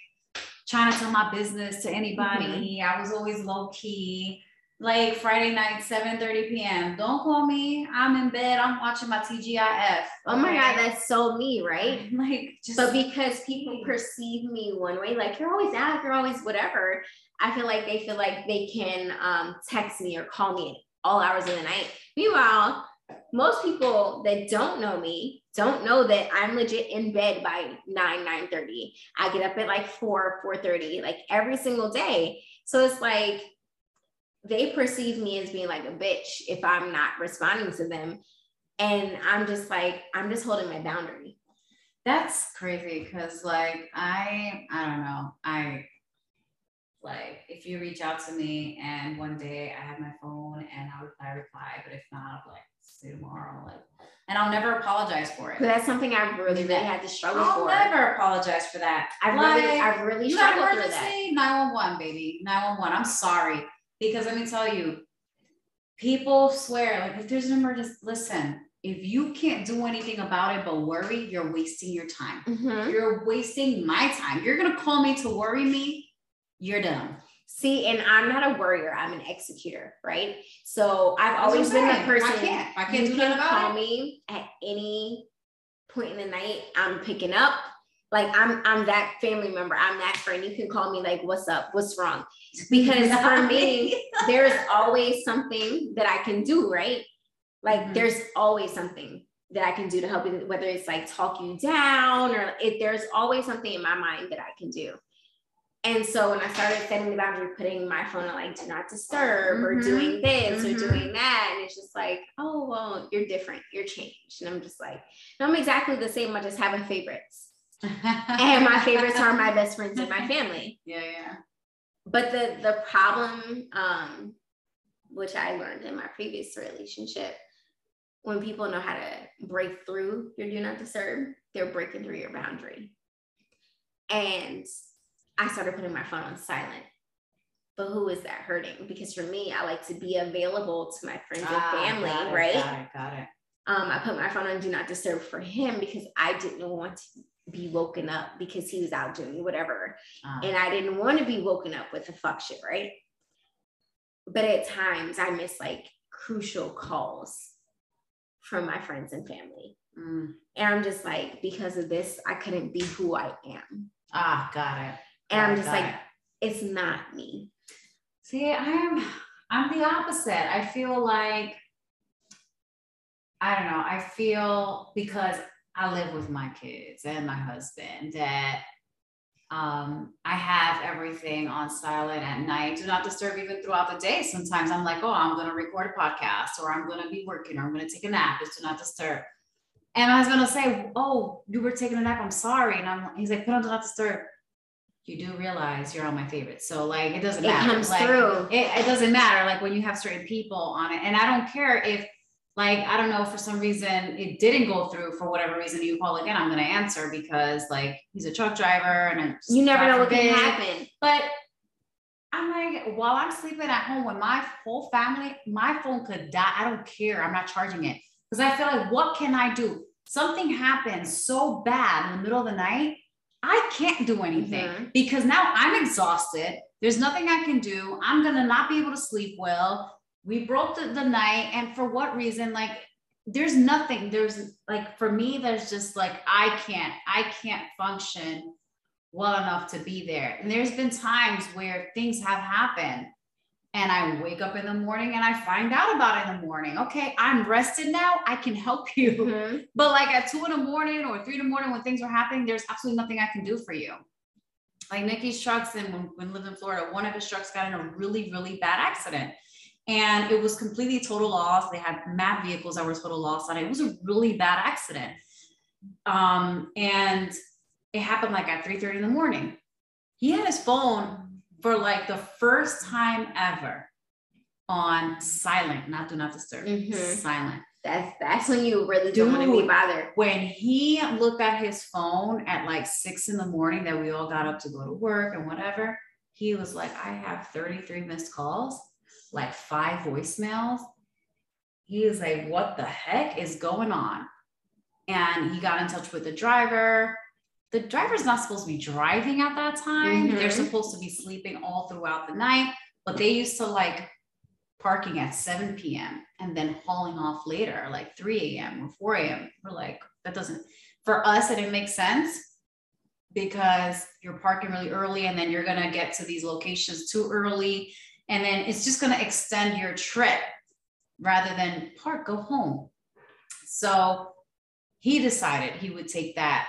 trying to tell my business to anybody. I was always low key. like Friday night, 7 30 p.m. Don't call me. I'm in bed. I'm watching my TGIF. Oh my? God, that's so me, right? like just But because people perceive me one way, like you're always out, you're always whatever, I feel like they feel like they can um, text me or call me at all hours of the night. Meanwhile, most people that don't know me don't know that I'm legit in bed by 9, 9 30. I get up at like 4, 4 30, like every single day. So it's like they perceive me as being like a bitch if I'm not responding to them. And I'm just like, I'm just holding my boundary. That's crazy because like I I don't know. I like if you reach out to me and one day I have my phone and I'll reply, reply, but if not, I'll like see tomorrow. Like and I'll never apologize for it. But that's something I really, really had to struggle for. I'll never apologize for that. I really, Like, I really you got struggled through that. 911 baby 911 i'm sorry because let me tell you people swear like if there's an emergency listen if you can't do anything about it but worry you're wasting your time Mhm. you're wasting my time you're gonna call me to worry me you're done See, and I'm not a worrier, I'm an executor, right? So I've always been the person i can't i can't do can nothing about call it me at any point in the night. I'm picking up. Like I'm I'm that family member. I'm that friend. You can call me like, what's up? What's wrong? Because for me, there's always something that I can do, right? Like Mhm. there's always something that I can do to help you, whether it's like talk you down or if there's always something in my mind that I can do. And so when I started setting the boundary, putting my phone on like do not disturb or Mhm. doing this Mhm. or doing that, and it's just like, oh well, you're different, you're changed. And I'm just like, no, I'm exactly the same. I just have my favorites. And my favorites are my best friends and my family yeah yeah but the the problem um which i learned in my previous relationship when people know how to break through your do not disturb they're breaking through your boundary and i started putting my phone on silent but who is that hurting because for me i like to be available to my friends and Ah, family got it, right got it got it um, I put my phone on do not disturb for him because I didn't want to be woken up because he was out doing whatever. Ah. And I didn't want to be woken up with the fuck shit, right? But at times I miss like crucial calls from my friends and family. Mm. And I'm just like, because of this, I couldn't be who I am. ah got it And I'm just like, it's not me. See, I'm I'm the opposite. I feel like I don't know. I feel because I live with my kids and my husband that um I have everything on silent at night. Do not disturb even throughout the day. Sometimes I'm like, oh, I'm gonna record a podcast or I'm gonna be working or I'm gonna take a nap. It's do not disturb. And my husband will say, Oh, you were taking a nap. I'm sorry. And I'm he's like, put on do not disturb. You do realize you're on my favorite. So like it doesn't It matter. It comes Like, through. it, it doesn't matter like when you have certain people on it and i don't care if like i don't know for some reason it didn't go through for whatever reason you call again i'm going to answer because like he's a truck driver and it's You never know what can happen. but i'm like while i'm sleeping at home with my whole family my phone could die i don't care i'm not charging it because i feel like what can i do something happens so bad in the middle of the night i can't do anything Mhm. because now I'm exhausted. There's nothing I can do. I'm gonna not be able to sleep well. We broke the, the night, and for what reason? Like, there's nothing. There's like for me, there's just like I can't, I can't function well enough to be there. And there's been times where things have happened. And I wake up in the morning and I find out about it in the morning. Okay, I'm rested now. I can help you. Mhm. But like at two in the morning or three in the morning when things are happening, there's absolutely nothing I can do for you. Like Nikki's trucks, and when, when lived in Florida, one of his trucks got in a really, really bad accident. And it was completely total loss. They had mad vehicles that were total loss on it. It was a really bad accident. Um, and it happened like at 3 30 in the morning. He had his phone for like the first time ever on silent, not do not disturb, Mhm. silent That's that's when you really don't want to be bothered. when he looked at his phone at like six in the morning that we all got up to go to work and whatever, he was like, I have 33 missed calls, like five voicemails. He was like, What the heck is going on? And he got in touch with the driver. The driver's not supposed to be driving at that time. They're Mhm. supposed to be sleeping all throughout the night, but they used to like parking at 7 p.m. and then hauling off later, like 3 a.m. or 4 a.m. We're like, that doesn't, for us, it didn't make sense because you're parking really early and then you're going to get to these locations too early. And then it's just going to extend your trip rather than park, go home. So he decided he would take that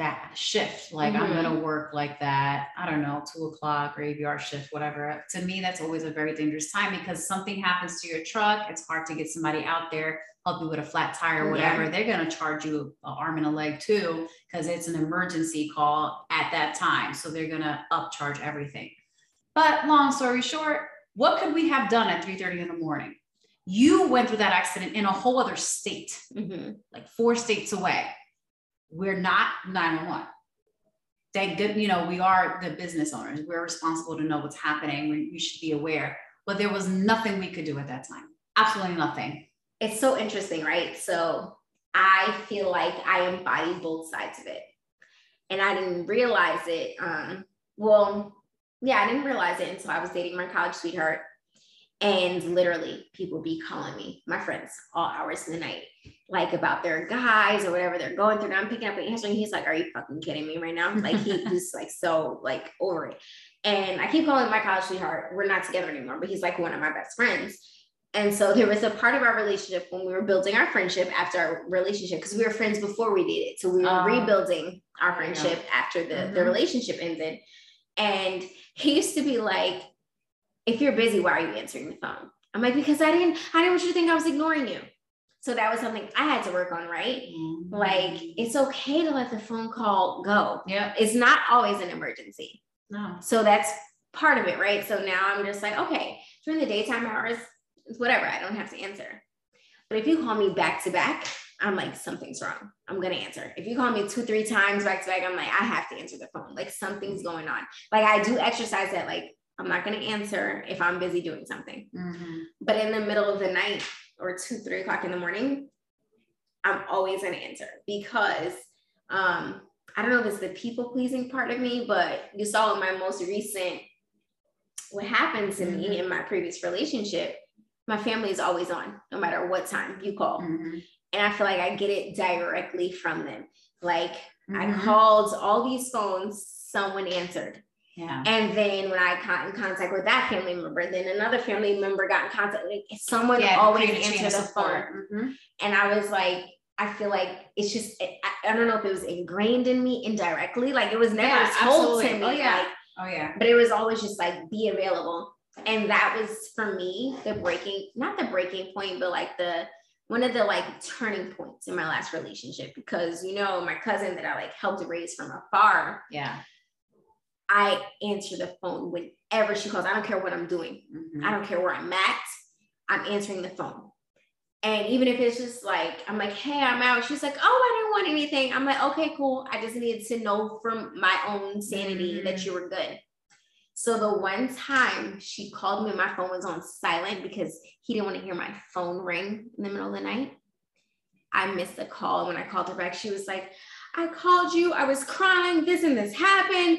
that shift. Like mm-hmm. I'm gonna mm-hmm. work like that. I don't know, two o'clock graveyard shift, whatever. To me, that's always a very dangerous time because something happens to your truck. It's hard to get somebody out there help you with a flat tire or whatever. Yeah. They're gonna charge you an arm and a leg too because it's an emergency call at that time. So they're gonna upcharge everything. But long story short, what could we have done at 3:30 in the morning? You went through that accident in a whole other state, mm-hmm. like four states away we're not 911. Thank good, you know, we are the business owners. We're responsible to know what's happening. We, we should be aware. But there was nothing we could do at that time. Absolutely nothing. It's so interesting, right? So I feel like I embody both sides of it. And I didn't realize it. Um, well, yeah, I didn't realize it until I was dating my college sweetheart. And literally, people be calling me, my friends, all hours of the night, like about their guys or whatever they're going through. And I'm picking up and answering. He's like, Are you fucking kidding me right now? Like, he, he's like so like over it. And I keep calling my college sweetheart. We're not together anymore, but he's like one of my best friends. And so there was a part of our relationship when we were building our friendship after our relationship, because we were friends before we dated. So we were um, rebuilding our friendship after the, mm-hmm. the relationship ended. And he used to be like, if you're busy, why are you answering the phone? I'm like, because I didn't, I didn't want you to think I was ignoring you. So that was something I had to work on, right? Mm-hmm. Like it's okay to let the phone call go. Yeah. It's not always an emergency. No. So that's part of it, right? So now I'm just like, okay, during the daytime hours, it's whatever, I don't have to answer. But if you call me back to back, I'm like, something's wrong. I'm gonna answer. If you call me two, three times back to back, I'm like, I have to answer the phone. Like something's going on. Like I do exercise that, like I'm not going to answer if I'm busy doing something. Mm-hmm. But in the middle of the night or two, three o'clock in the morning, I'm always going to answer because um, I don't know if it's the people pleasing part of me, but you saw in my most recent, what happened to mm-hmm. me in my previous relationship, my family is always on no matter what time you call. Mm-hmm. And I feel like I get it directly from them. Like I mm-hmm. called all these phones, someone answered yeah. And then when I got in contact with that family member, then another family member got in contact. Like someone yeah, always answered the phone. Mm-hmm. And I was like, I feel like it's just, I, I, don't know if it was ingrained in me indirectly. Like it was never yeah, told absolutely. to me. Oh, yeah. Like, oh, yeah. But it was always just like, be available. And that was for me, the breaking, not the breaking point, but like the, one of the like turning points in my last relationship because you know my cousin that I like helped raise from afar. Yeah I answer the phone whenever she calls. I don't care what I'm doing. Mm-hmm. I don't care where I'm at. I'm answering the phone. And even if it's just like, I'm like, hey, I'm out. She's like, oh, I didn't want anything. I'm like, okay, cool. I just needed to know from my own sanity mm-hmm. that you were good. So the one time she called me, my phone was on silent because he didn't want to hear my phone ring in the middle of the night. I missed the call. When I called her back, she was like, I called you. I was crying. This and this happened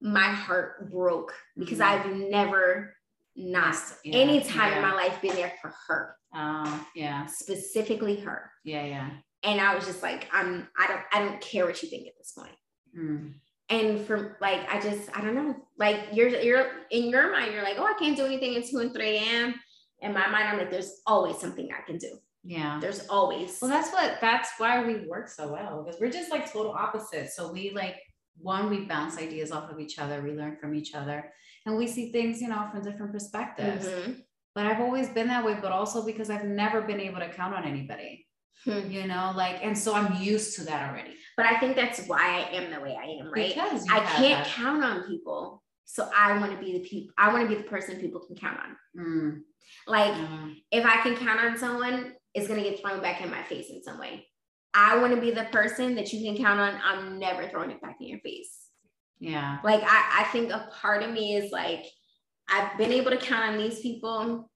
my heart broke because mm-hmm. I've never not yeah, any time yeah. in my life been there for her. Uh, yeah. Specifically her. Yeah, yeah. And I was just like, I'm I don't I don't care what you think at this point. Mm. And for like, I just I don't know. Like you're you're in your mind, you're like, oh, I can't do anything at 2 and 3 a.m. In my mind, I'm like, there's always something I can do. Yeah. There's always. Well, that's what that's why we work so well because we're just like total opposites. So we like one, we bounce ideas off of each other, we learn from each other, and we see things, you know, from different perspectives. Mm-hmm. But I've always been that way, but also because I've never been able to count on anybody. Hmm. You know, like, and so I'm used to that already. But I think that's why I am the way I am, right? Because I can't that. count on people. So I want to be the people, I want to be the person people can count on. Mm. Like, mm. if I can count on someone, it's going to get thrown back in my face in some way. I want to be the person that you can count on. I'm never throwing it back in your face. Yeah. Like I, I think a part of me is like, I've been able to count on these people.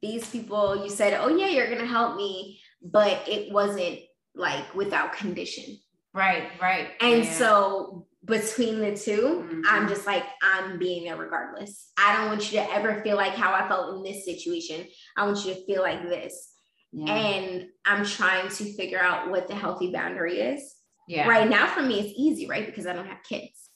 These people, you said, oh yeah, you're gonna help me, but it wasn't like without condition. Right, right. And yeah. so between the 2 Mhm. I'm just like, I'm being there regardless. I don't want you to ever feel like how I felt in this situation. I want you to feel like this. Yeah. And I'm trying to figure out what the healthy boundary is. yeah. Right now, for me, it's easy, right? Because I don't have kids.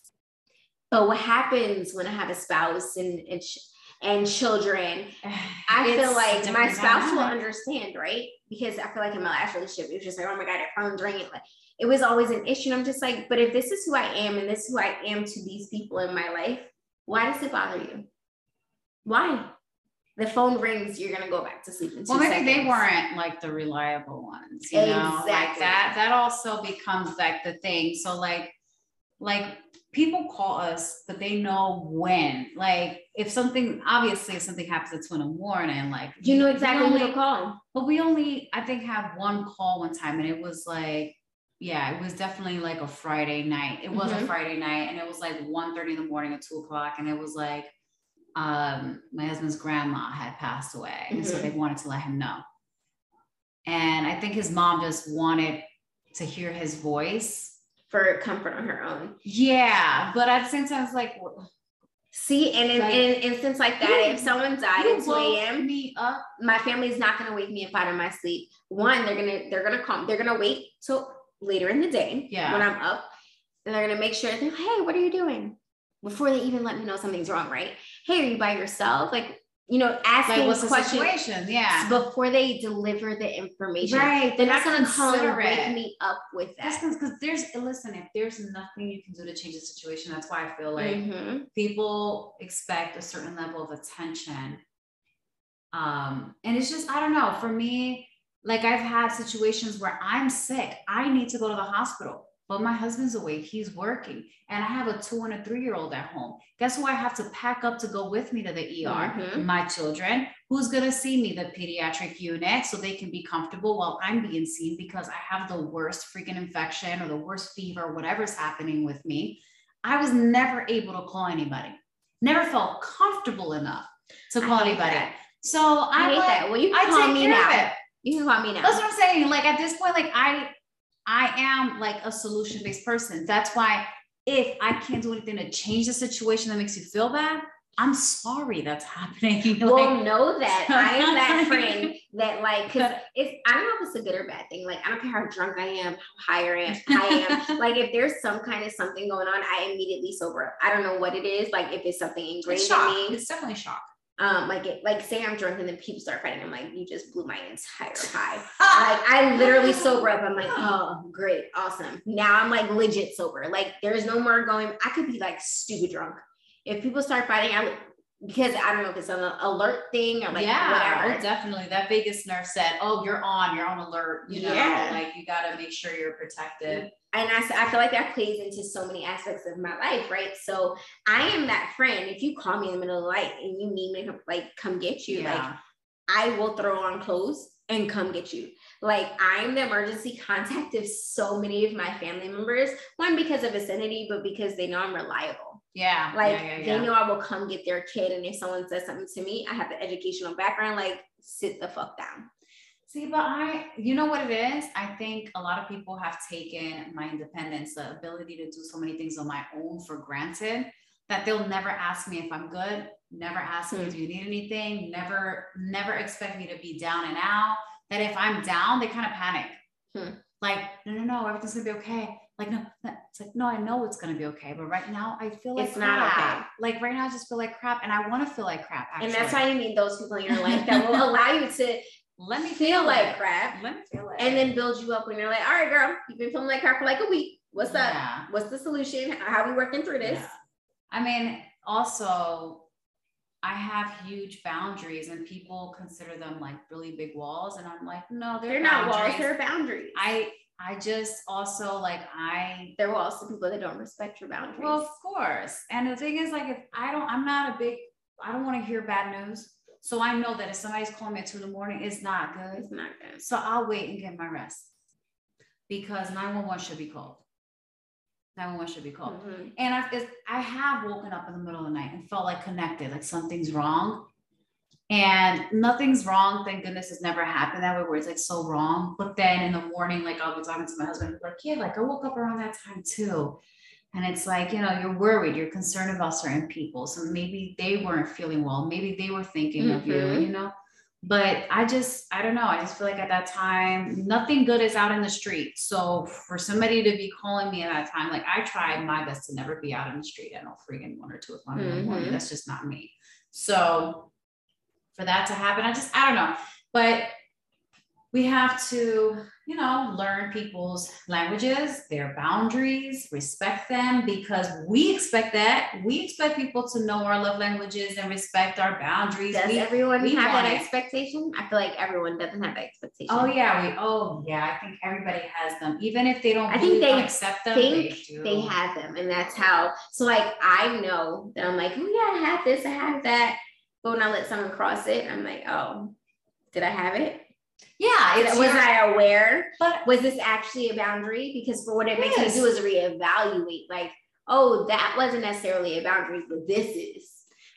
But what happens when I have a spouse and and, ch- and children? I feel It's like my spouse will understand, right? Because I feel like in my last relationship, it was just like, oh my god, that phone's ringing. Like it was always an issue. And I'm just like, but if this is who I am and this is who I am to these people in my life, why does it bother you? Why? The phone rings, you're gonna go back to sleep in two Well, maybe they weren't like the reliable ones, you know, like Exactly. that. That also becomes like the thing. So like, like people call us, but they know when. Like if something, obviously, if something happens at two in the morning, like You know exactly who only- to call. But we only, I think, have one call one time, and it was like, yeah, it was definitely like a Friday night. It was a Mhm. Friday night, and it was like 1.30 in the morning at two o'clock, and it was like, um, my husband's grandma had passed away, and so they wanted to let him know. And I think his mom just wanted to hear his voice. for comfort on her own. Yeah, but at the same time, it's like, See, and in, Like- in an instance like that, You- if someone died at 2 a.m., my family's not gonna wake me up out of my sleep. One, they're gonna they're gonna come, they're gonna wait till later in the day Yeah. when I'm up, and they're gonna make sure they're like, hey, what are you doing? Before they even let me know something's wrong, right? Hey, are you by yourself? Like, you know, asking Like, what's the questions situation? Yeah. before they deliver the information. Right. They're not gonna come and wake me up with That's that. because there's listen, if there's nothing you can do to change the situation, that's why I feel like Mhm. people expect a certain level of attention. Um, and it's just, I don't know, for me, like I've had situations where I'm sick, I need to go to the hospital, but my husband's awake, he's working, and I have a two and a three year old at home. Guess who I have to pack up to go with me to the ER? Mhm. My children. Who's gonna see me, the pediatric unit, so they can be comfortable while I'm being seen because I have the worst freaking infection or the worst fever, or whatever's happening with me. I was never able to call anybody. Never felt comfortable enough to I call anybody. that. So I I'm hate like, that. Well, you I call me now. You can call me now. That's what I'm saying. Like at this point, like I, I am like a solution based person. That's why if I can't do anything to change the situation that makes you feel bad, I'm sorry that's happening. well Like, know that I am that friend that like because it's I don't know if it's a good or bad thing. Like I don't care how drunk I am, how high I am, I am. like if there's some kind of something going on, I immediately sober up. I don't know what it is. Like if it's something ingrained it's in me. It's definitely shock. Um, like it, like say I'm drunk and then people start fighting. I'm like, you just blew my entire high. Like I literally sober up. I'm like, oh great, awesome. Now I'm like legit sober. Like there's no more going. I could be like stupid drunk. If people start fighting, I because I don't know if it's an alert thing or like yeah, oh, whatever. oh, definitely. That Vegas nurse said, "Oh, you're on. You're on alert. You know, Yeah. like you got to make sure you're protected." and I, I feel like that plays into so many aspects of my life, right? So I am that friend. If you call me in the middle of the night and you need me to like come get you, like I will throw on clothes and come get you. Like I'm the emergency contact of so many of my family members. One because of vicinity, but because they know I'm reliable. Yeah, Like yeah, yeah, they yeah. know I will come get their kid, and if someone says something to me, I have the educational background. Like sit the fuck down. See, but I, you know what it is? I think a lot of people have taken my independence, the ability to do so many things on my own for granted that they'll never ask me if I'm good, never ask me, Hmm. do you need anything? Never, never expect me to be down and out. That if I'm down, they kind of panic. Hmm. Like, no, no, no, everything's gonna be okay. Like, no, it's like, no, I know it's gonna be okay. But right now I feel like It's not okay. Like right now I just feel like crap and I want to feel like crap. Actually. And that's why you need those people in your life that will allow you to let me feel like it. crap Let me feel it. and then build you up when you're like, all right, girl, you've been feeling like crap for like a week. What's up? What's the solution? How are we working through this? Yeah. I mean, also, I have huge boundaries, and people consider them like really big walls, and I'm like, no, they're, They're not walls, they're boundaries. I I just also like I they're also people that don't respect your boundaries. well, of course. And the thing is, like, if I don't, I'm not a big, I don't want to hear bad news. So I know that if somebody's calling me at two in the morning, it's not good. it's not good. So I'll wait and get my rest because 911 should be called. 911 should be called. Mhm. And I, I have woken up in the middle of the night and felt like connected, like something's wrong. And nothing's wrong. Thank goodness it's never happened that way where it's like so wrong. But then in the morning, like I'll be talking to my husband, like, yeah, like I woke up around that time too. and it's like you know you're worried you're concerned about certain people so maybe they weren't feeling well maybe they were thinking mm-hmm. of you mm-hmm. you know but i just i don't know i just feel like at that time nothing good is out in the street so for somebody to be calling me at that time like i tried my best to never be out in the street at no freaking one or two o'clock mm-hmm. in the morning mm-hmm. that's just not me so for that to happen i just i don't know but we have to, you know, learn people's languages, their boundaries, respect them because we expect that. We expect people to know our love languages and respect our boundaries. Does we, everyone we have that it. expectation? I feel like everyone doesn't have that expectation. Oh yeah, we oh yeah, I think everybody has them. Even if they don't I think they accept them, think they, they have them. And that's how so like I know that I'm like, oh yeah, I have this, I have that. But when I let someone cross it, I'm like, oh, did I have it? Yeah. was your, I aware? But was this actually a boundary? Because for what it makes me do is reevaluate, like, oh, that wasn't necessarily a boundary, but this is.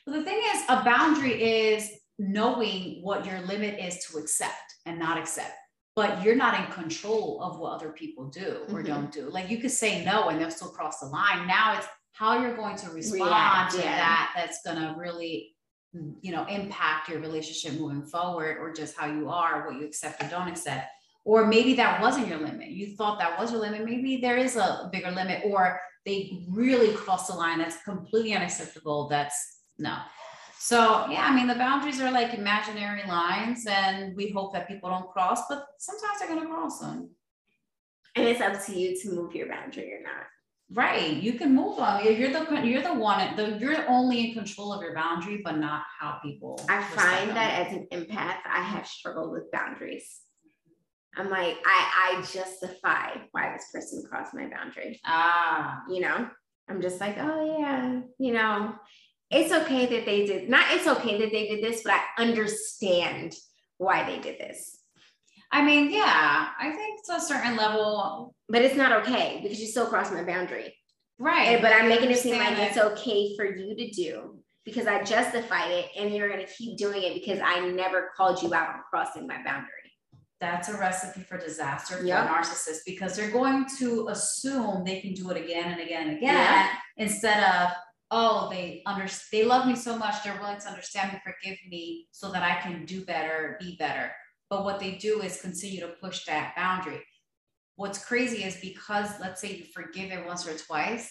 Well, the thing is, a boundary is knowing what your limit is to accept and not accept. But you're not in control of what other people do or mm-hmm. don't do. Like you could say no and they'll still cross the line. Now it's how you're going to respond React, to yeah. that that's going to really you know impact your relationship moving forward or just how you are what you accept or don't accept. Or maybe that wasn't your limit. You thought that was your limit. Maybe there is a bigger limit or they really cross the line that's completely unacceptable that's no. So yeah i mean the boundaries are like imaginary lines and we hope that people don't cross but sometimes they're going to cross them and it's up to you to move your boundary or not Right. You can move on. You're the you're the one. The, you're only in control of your boundary, but not how people. I find them. that as an empath, I have struggled with boundaries. I'm like, I I justify why this person crossed my boundary. Ah. You know, I'm just like, oh yeah, you know, it's okay that they did not. It's okay that they did this, but I understand why they did this. I mean, yeah, I think to a certain level. But it's not okay because you still crossed my boundary. Right. And, but I'm making it seem like it. it's okay for you to do because I justified it and you're going to keep doing it because I never called you out on crossing my boundary. That's a recipe for disaster for yep. a narcissist because they're going to assume they can do it again and again and again yeah. instead of, oh, they under they love me so much, they're willing to understand me, forgive me so that I can do better, be better. But what they do is continue to push that boundary. What's crazy is because let's say you forgive it once or twice,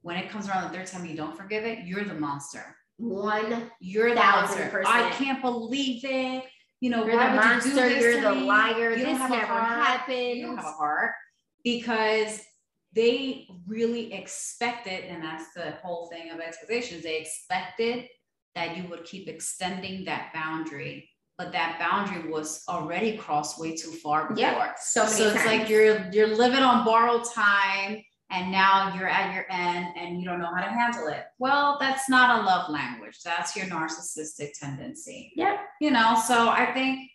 when it comes around the third time you don't forgive it, you're the monster. One, you're the monster. Percent. I can't believe it. You know, you're why the would monster, you do this You're the me? liar. You this never happened. You don't have a heart because they really expected, and that's the whole thing of expectations. They expected that you would keep extending that boundary but that boundary was already crossed way too far before. Yeah, so so it's times. like you're you're living on borrowed time and now you're at your end and you don't know how to handle it. Well, that's not a love language. That's your narcissistic tendency. Yeah. You know, so I think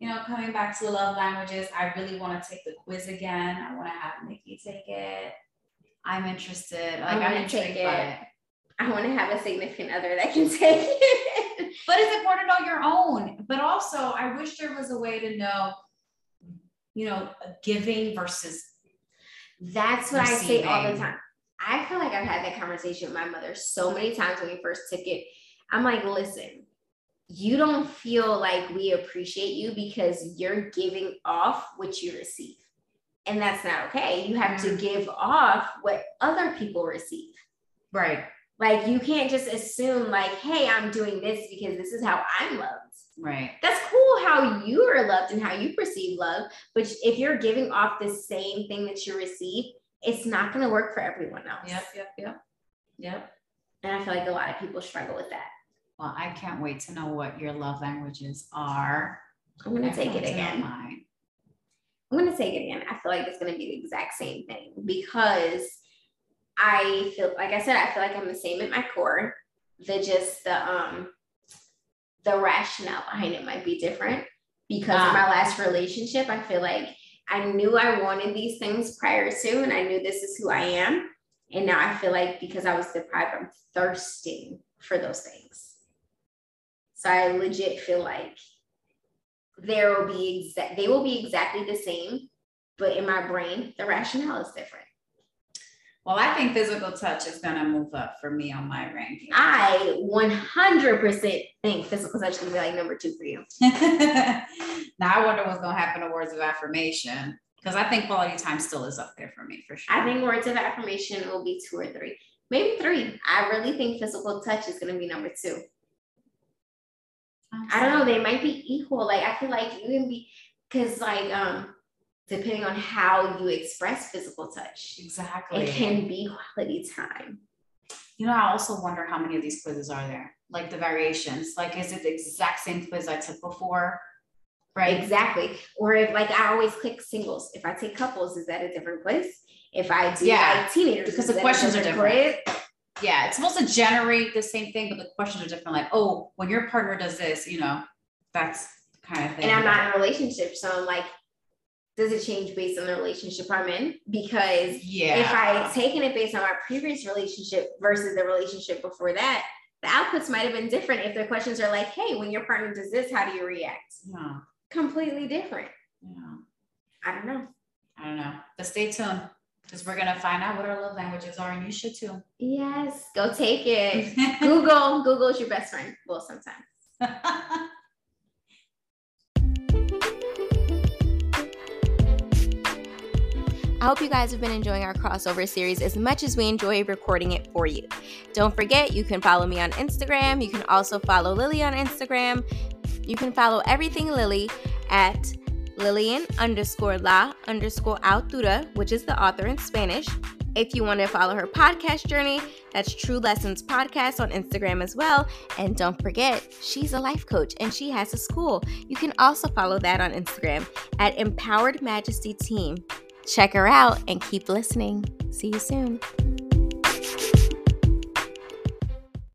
you know, coming back to the love languages, I really want to take the quiz again. I want to have Nikki take it. I'm interested. Like I'm, I'm take it. it. I want to have a significant other that can take it but it's important know your own. But also, I wish there was a way to know, you know, giving versus. That's what receiving. I say all the time. I feel like I've had that conversation with my mother so many times when we first took it. I'm like, listen, you don't feel like we appreciate you because you're giving off what you receive. And that's not okay. You have mm-hmm. to give off what other people receive. Right. Like you can't just assume like, hey, I'm doing this because this is how I'm loved. Right. That's cool how you are loved and how you perceive love. But if you're giving off the same thing that you receive, it's not going to work for everyone else. Yep, yep, yep. Yep. And I feel like a lot of people struggle with that. Well, I can't wait to know what your love languages are. I'm going to take it again. I'm going to take it again. I feel like it's going to be the exact same thing because I feel like I said, I feel like I'm the same at my core. The just the um the rationale behind it might be different because of my last relationship. I feel like I knew I wanted these things prior to, and I knew this is who I am. And now I feel like because I was deprived, I'm thirsting for those things. So I legit feel like there will be exact they will be exactly the same, but in my brain, the rationale is different. Well, I think physical touch is gonna move up for me on my ranking. I 100% think physical touch is gonna be like number two for you. now I wonder what's gonna happen to words of affirmation because I think quality time still is up there for me for sure. I think words of affirmation will be two or three, maybe three. I really think physical touch is gonna be number two. I don't know. They might be equal. Like I feel like you can be because like um depending on how you express physical touch. Exactly. It can be quality time. You know, I also wonder how many of these quizzes are there? Like the variations. Like, is it the exact same quiz I took before? Right. Exactly. Or if like I always click singles. If I take couples, is that a different quiz? If I do yeah. like teenagers, because the questions are different. Quiz? Yeah, it's supposed to generate the same thing, but the questions are different. Like, oh, when your partner does this, you know, that's kind of thing. And I'm not in a relationship, so I'm like, does it change based on the relationship I'm in? Because yeah. if I had taken it based on our previous relationship versus the relationship before that, the outputs might have been different if the questions are like, hey, when your partner does this, how do you react? Yeah. Completely different. Yeah. I don't know. I don't know. But stay tuned because we're gonna find out what our love languages are, and you should too. Yes, go take it. Google, Google's your best friend. Well, sometimes. I hope you guys have been enjoying our crossover series as much as we enjoy recording it for you. Don't forget, you can follow me on Instagram. You can also follow Lily on Instagram. You can follow everything Lily at Lillian underscore la underscore autora, which is the author in Spanish. If you want to follow her podcast journey, that's True Lessons Podcast on Instagram as well. And don't forget, she's a life coach and she has a school. You can also follow that on Instagram at Empowered Majesty Team. Check her out and keep listening. See you soon.